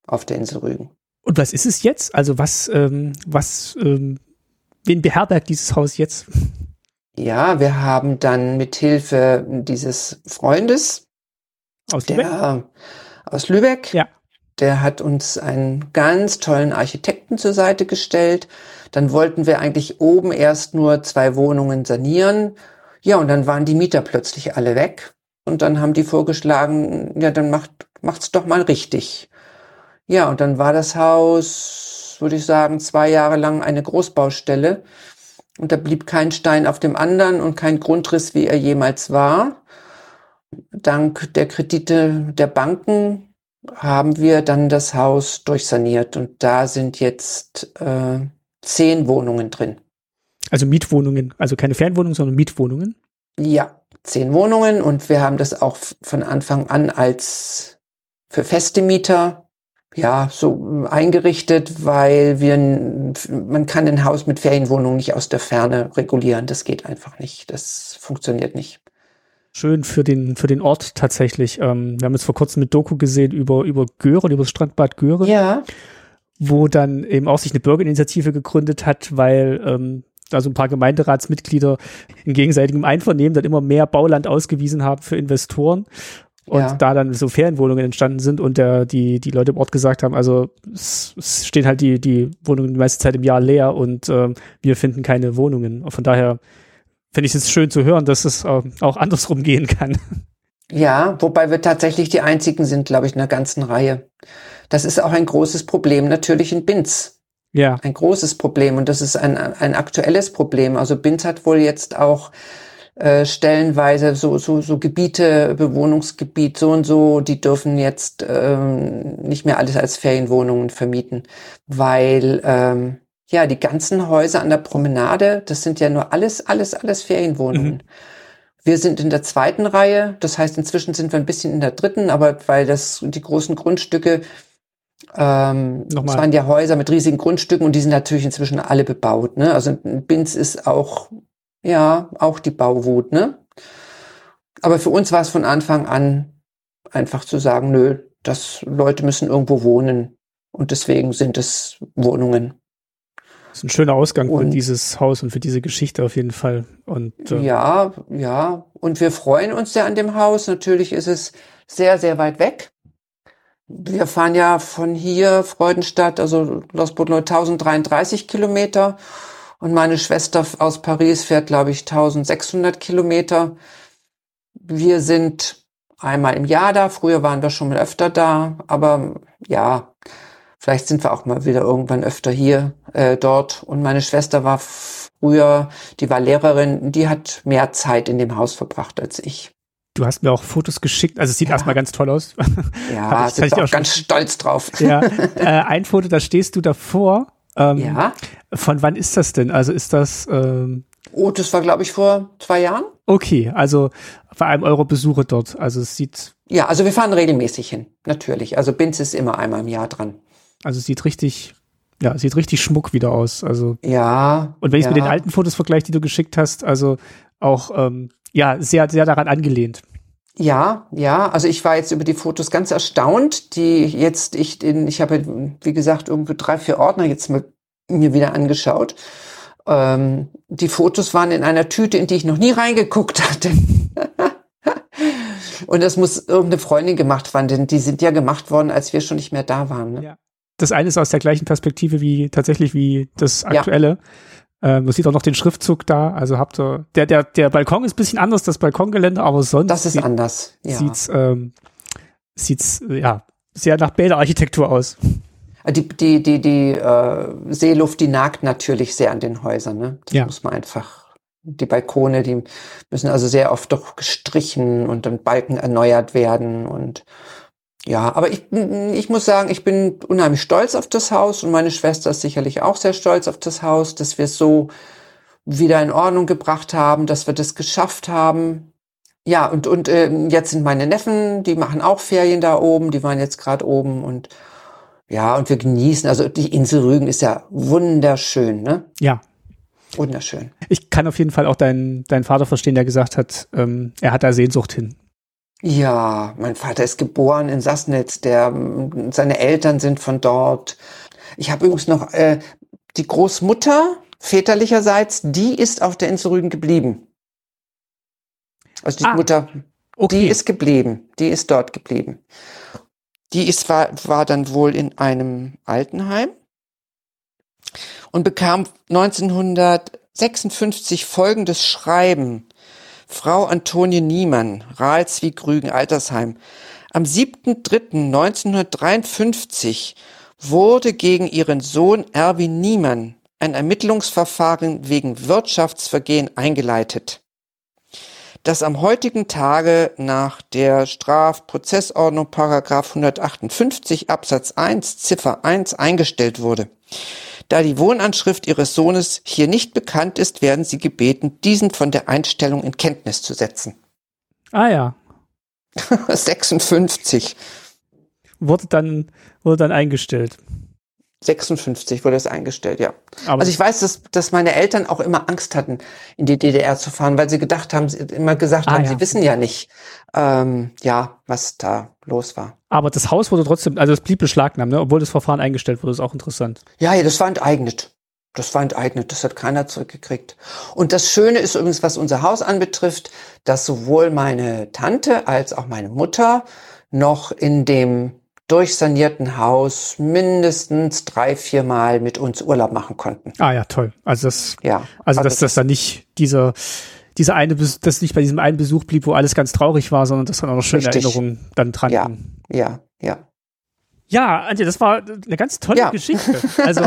auf der Insel Rügen. Und was ist es jetzt? Also was, ähm, was ähm, wen beherbergt dieses Haus jetzt? Ja, wir haben dann mit Hilfe dieses Freundes aus der, Lübeck, aus Lübeck ja. der hat uns einen ganz tollen Architekten zur Seite gestellt. Dann wollten wir eigentlich oben erst nur zwei Wohnungen sanieren. Ja, und dann waren die Mieter plötzlich alle weg. Und dann haben die vorgeschlagen, ja, dann macht, macht's doch mal richtig. Ja, und dann war das Haus würde ich sagen, zwei Jahre lang eine Großbaustelle. Und da blieb kein Stein auf dem anderen und kein Grundriss, wie er jemals war. Dank der Kredite der Banken haben wir dann das Haus durchsaniert und da sind jetzt äh, zehn Wohnungen drin. Also Mietwohnungen, also keine Fernwohnungen, sondern Mietwohnungen? Ja, zehn Wohnungen und wir haben das auch von Anfang an als für feste Mieter ja, so eingerichtet, weil wir, man kann ein Haus mit Ferienwohnungen nicht aus der Ferne regulieren. Das geht einfach nicht. Das funktioniert nicht. Schön für den, für den Ort tatsächlich. Ähm, wir haben jetzt vor kurzem mit Doku gesehen über, über Göre, über das Strandbad Göre. Ja. Wo dann eben auch sich eine Bürgerinitiative gegründet hat, weil ähm, also ein paar Gemeinderatsmitglieder in gegenseitigem Einvernehmen dann immer mehr Bauland ausgewiesen haben für Investoren und ja. da dann so Ferienwohnungen entstanden sind und der, die, die Leute im Ort gesagt haben, also es, es stehen halt die, die Wohnungen die meiste Zeit im Jahr leer und äh, wir finden keine Wohnungen. Von daher finde ich es schön zu hören, dass es äh, auch andersrum gehen kann. Ja, wobei wir tatsächlich die einzigen sind, glaube ich, in der ganzen Reihe. Das ist auch ein großes Problem natürlich in Binz. Ja. Ein großes Problem und das ist ein, ein aktuelles Problem. Also Binz hat wohl jetzt auch äh, stellenweise so, so, so Gebiete, Bewohnungsgebiet so und so, die dürfen jetzt ähm, nicht mehr alles als Ferienwohnungen vermieten, weil ähm, ja die ganzen Häuser an der Promenade, das sind ja nur alles, alles, alles Ferienwohnungen. Mhm. Wir sind in der zweiten Reihe, das heißt, inzwischen sind wir ein bisschen in der dritten, aber weil das die großen Grundstücke, ähm, Nochmal. das waren ja Häuser mit riesigen Grundstücken und die sind natürlich inzwischen alle bebaut. Ne? Also Binz ist auch, ja, auch die Bauwut. Ne? Aber für uns war es von Anfang an einfach zu sagen, nö, dass Leute müssen irgendwo wohnen und deswegen sind es Wohnungen. Das ist ein schöner Ausgang und, für dieses Haus und für diese Geschichte auf jeden Fall. Und, äh, ja, ja. Und wir freuen uns sehr an dem Haus. Natürlich ist es sehr, sehr weit weg. Wir fahren ja von hier, Freudenstadt, also Los Bourneau, 1033 Kilometer. Und meine Schwester aus Paris fährt, glaube ich, 1600 Kilometer. Wir sind einmal im Jahr da. Früher waren wir schon mal öfter da. Aber ja, Vielleicht sind wir auch mal wieder irgendwann öfter hier, äh, dort. Und meine Schwester war früher, die war Lehrerin, die hat mehr Zeit in dem Haus verbracht als ich. Du hast mir auch Fotos geschickt, also es sieht ja. erstmal ganz toll aus. Ja, ich, sind wir auch, auch ganz stolz drauf. Ja, äh, ein Foto, da stehst du davor. Ähm, ja. Von wann ist das denn? Also ist das ähm, Oh, das war, glaube ich, vor zwei Jahren. Okay, also vor allem eure Besuche dort. Also es sieht. Ja, also wir fahren regelmäßig hin, natürlich. Also Binz ist immer einmal im Jahr dran. Also es sieht richtig, ja, sieht richtig schmuck wieder aus. Also ja. Und wenn ich ja. mit den alten Fotos vergleiche, die du geschickt hast, also auch ähm, ja sehr sehr daran angelehnt. Ja, ja, also ich war jetzt über die Fotos ganz erstaunt, die jetzt ich in, ich habe wie gesagt irgendwo drei vier Ordner jetzt mit mir wieder angeschaut. Ähm, die Fotos waren in einer Tüte, in die ich noch nie reingeguckt hatte. Und das muss irgendeine Freundin gemacht haben, denn die sind ja gemacht worden, als wir schon nicht mehr da waren. Ne? Ja das eine ist aus der gleichen Perspektive wie tatsächlich wie das aktuelle. Ja. Ähm, man sieht auch noch den Schriftzug da. Also habt ihr, der, der, der Balkon ist ein bisschen anders, das Balkongelände, aber sonst. Das ist sieht, anders, ja. Sieht's, ähm, sieht's, ja, sehr nach Bäderarchitektur aus. Die, die, die, die äh, Seeluft, die nagt natürlich sehr an den Häusern, ne? Das ja. muss man einfach. Die Balkone, die müssen also sehr oft doch gestrichen und dann Balken erneuert werden und ja, aber ich, ich muss sagen, ich bin unheimlich stolz auf das Haus und meine Schwester ist sicherlich auch sehr stolz auf das Haus, dass wir es so wieder in Ordnung gebracht haben, dass wir das geschafft haben. Ja, und, und äh, jetzt sind meine Neffen, die machen auch Ferien da oben, die waren jetzt gerade oben und ja, und wir genießen, also die Insel Rügen ist ja wunderschön, ne? Ja. Wunderschön. Ich kann auf jeden Fall auch deinen, deinen Vater verstehen, der gesagt hat, ähm, er hat da Sehnsucht hin. Ja, mein Vater ist geboren in Sassnitz. Der, seine Eltern sind von dort. Ich habe übrigens noch äh, die Großmutter väterlicherseits, die ist auf der Insel Rügen geblieben. Also die ah, Mutter, okay. die ist geblieben, die ist dort geblieben. Die ist, war, war dann wohl in einem Altenheim und bekam 1956 folgendes Schreiben Frau Antonie Niemann, Rahlswig-Rügen, Altersheim. Am 7.3.1953 wurde gegen ihren Sohn Erwin Niemann ein Ermittlungsverfahren wegen Wirtschaftsvergehen eingeleitet. Das am heutigen Tage nach der Strafprozessordnung Paragraph 158 Absatz 1 Ziffer 1 eingestellt wurde. Da die Wohnanschrift ihres Sohnes hier nicht bekannt ist, werden sie gebeten, diesen von der Einstellung in Kenntnis zu setzen. Ah ja. 56. Wurde dann, wurde dann eingestellt. 56 wurde es eingestellt, ja. Aber also ich weiß, dass, dass meine Eltern auch immer Angst hatten, in die DDR zu fahren, weil sie gedacht haben, sie immer gesagt ah, haben, ja. sie wissen ja nicht, ähm, ja, was da los war. Aber das Haus wurde trotzdem, also es blieb beschlagnahmt, ne? obwohl das Verfahren eingestellt wurde, ist auch interessant. Ja, ja, das war enteignet. Das war enteignet, das hat keiner zurückgekriegt. Und das Schöne ist übrigens, was unser Haus anbetrifft, dass sowohl meine Tante als auch meine Mutter noch in dem durchsanierten Haus mindestens drei, vier Mal mit uns Urlaub machen konnten. Ah ja, toll. Also das, ja, also, also dass das dann nicht dieser dieser eine, dass nicht bei diesem einen Besuch blieb, wo alles ganz traurig war, sondern dass dann auch noch schöne Richtig. Erinnerungen dann dran Ja, ja, ja. Ja, Antje, das war eine ganz tolle ja. Geschichte. Also,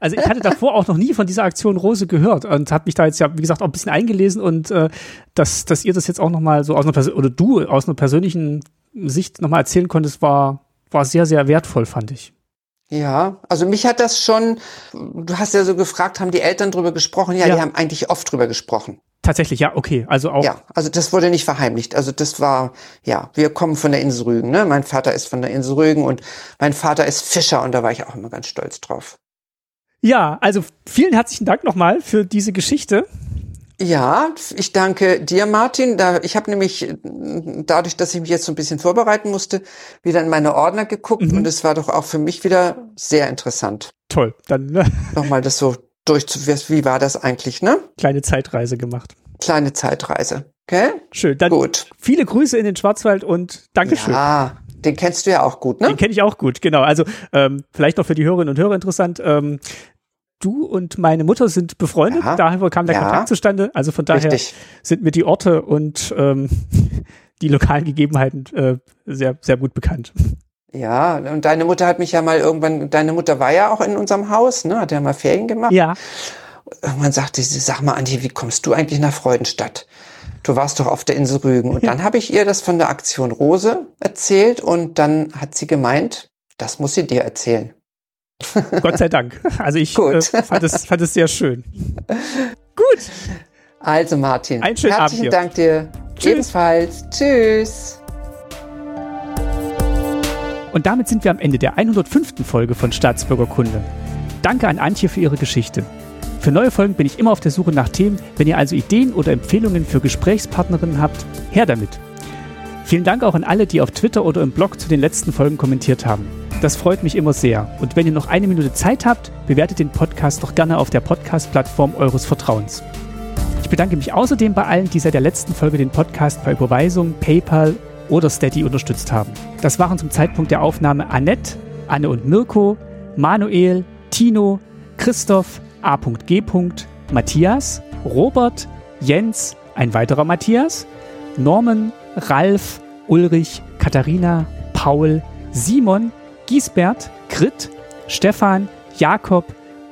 also ich hatte davor auch noch nie von dieser Aktion Rose gehört und habe mich da jetzt ja, wie gesagt, auch ein bisschen eingelesen und äh, dass, dass ihr das jetzt auch nochmal so aus einer oder du aus einer persönlichen Sicht nochmal erzählen konntest, war, war sehr, sehr wertvoll, fand ich. Ja, also mich hat das schon, du hast ja so gefragt, haben die Eltern drüber gesprochen? Ja, ja. die haben eigentlich oft drüber gesprochen. Tatsächlich, ja, okay. Also auch. Ja, also das wurde nicht verheimlicht. Also das war, ja, wir kommen von der Insel Rügen, ne? Mein Vater ist von der Insel Rügen und mein Vater ist Fischer und da war ich auch immer ganz stolz drauf. Ja, also vielen herzlichen Dank nochmal für diese Geschichte. Ja, ich danke dir, Martin. Da, ich habe nämlich dadurch, dass ich mich jetzt so ein bisschen vorbereiten musste, wieder in meine Ordner geguckt mhm. und es war doch auch für mich wieder sehr interessant. Toll, dann ne? nochmal das so durchzuführen. Wie war das eigentlich, ne? Kleine Zeitreise gemacht. Kleine Zeitreise. Okay? Schön. Dann gut. Viele Grüße in den Schwarzwald und Dankeschön. Ja, den kennst du ja auch gut, ne? Den kenne ich auch gut, genau. Also ähm, vielleicht noch für die Hörerinnen und Hörer interessant. Ähm, du und meine Mutter sind befreundet, ja. daher kam der ja. Kontakt zustande. Also von daher Richtig. sind mir die Orte und ähm, die lokalen Gegebenheiten äh, sehr, sehr gut bekannt. Ja, und deine Mutter hat mich ja mal irgendwann, deine Mutter war ja auch in unserem Haus, ne? Hat ja mal Ferien gemacht. Ja. Irgendwann sagte sie, sag mal, Andi, wie kommst du eigentlich nach Freudenstadt? Du warst doch auf der Insel Rügen. Und dann habe ich ihr das von der Aktion Rose erzählt und dann hat sie gemeint, das muss sie dir erzählen. Gott sei Dank. Also ich äh, fand, es, fand es sehr schön. Gut. Also Martin, Einen schönen herzlichen Abend Dank dir. Tschüss. Ebenfalls. Tschüss. Und damit sind wir am Ende der 105. Folge von Staatsbürgerkunde. Danke an Antje für ihre Geschichte. Für neue Folgen bin ich immer auf der Suche nach Themen. Wenn ihr also Ideen oder Empfehlungen für Gesprächspartnerinnen habt, her damit. Vielen Dank auch an alle, die auf Twitter oder im Blog zu den letzten Folgen kommentiert haben. Das freut mich immer sehr. Und wenn ihr noch eine Minute Zeit habt, bewertet den Podcast doch gerne auf der Podcast-Plattform eures Vertrauens. Ich bedanke mich außerdem bei allen, die seit der letzten Folge den Podcast per Überweisung, PayPal oder Steady unterstützt haben. Das waren zum Zeitpunkt der Aufnahme Annette, Anne und Mirko, Manuel, Tino, Christoph, A.G. Matthias, Robert, Jens, ein weiterer Matthias, Norman, Ralf, Ulrich, Katharina, Paul, Simon, Giesbert, Grit, Stefan, Jakob,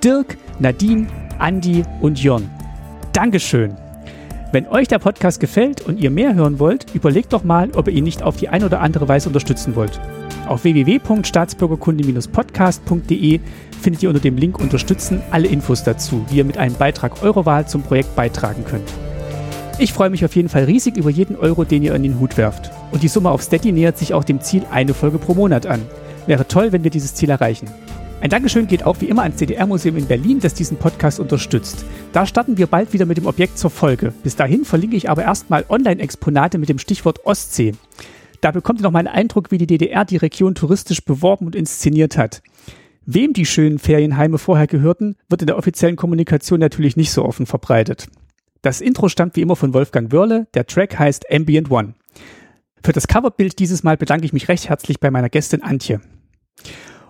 Dirk, Nadine, Andi und Jörn. Dankeschön. Wenn euch der Podcast gefällt und ihr mehr hören wollt, überlegt doch mal, ob ihr ihn nicht auf die eine oder andere Weise unterstützen wollt. Auf www.staatsbürgerkunde-podcast.de findet ihr unter dem Link Unterstützen alle Infos dazu, wie ihr mit einem Beitrag eurer Wahl zum Projekt beitragen könnt. Ich freue mich auf jeden Fall riesig über jeden Euro, den ihr in den Hut werft. Und die Summe auf Steady nähert sich auch dem Ziel eine Folge pro Monat an. Wäre toll, wenn wir dieses Ziel erreichen. Ein Dankeschön geht auch wie immer ans DDR-Museum in Berlin, das diesen Podcast unterstützt. Da starten wir bald wieder mit dem Objekt zur Folge. Bis dahin verlinke ich aber erstmal Online-Exponate mit dem Stichwort Ostsee. Da bekommt ihr noch mal einen Eindruck, wie die DDR die Region touristisch beworben und inszeniert hat. Wem die schönen Ferienheime vorher gehörten, wird in der offiziellen Kommunikation natürlich nicht so offen verbreitet. Das Intro stammt wie immer von Wolfgang Wörle, der Track heißt Ambient One. Für das Coverbild dieses Mal bedanke ich mich recht herzlich bei meiner Gästin Antje.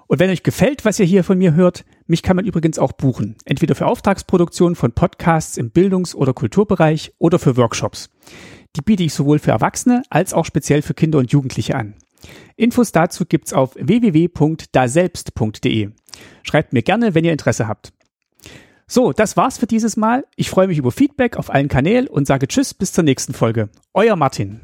Und wenn euch gefällt, was ihr hier von mir hört, mich kann man übrigens auch buchen. Entweder für Auftragsproduktionen von Podcasts im Bildungs- oder Kulturbereich oder für Workshops. Die biete ich sowohl für Erwachsene als auch speziell für Kinder und Jugendliche an. Infos dazu gibt's auf www.daselbst.de. Schreibt mir gerne, wenn ihr Interesse habt. So, das war's für dieses Mal. Ich freue mich über Feedback auf allen Kanälen und sage Tschüss bis zur nächsten Folge. Euer Martin.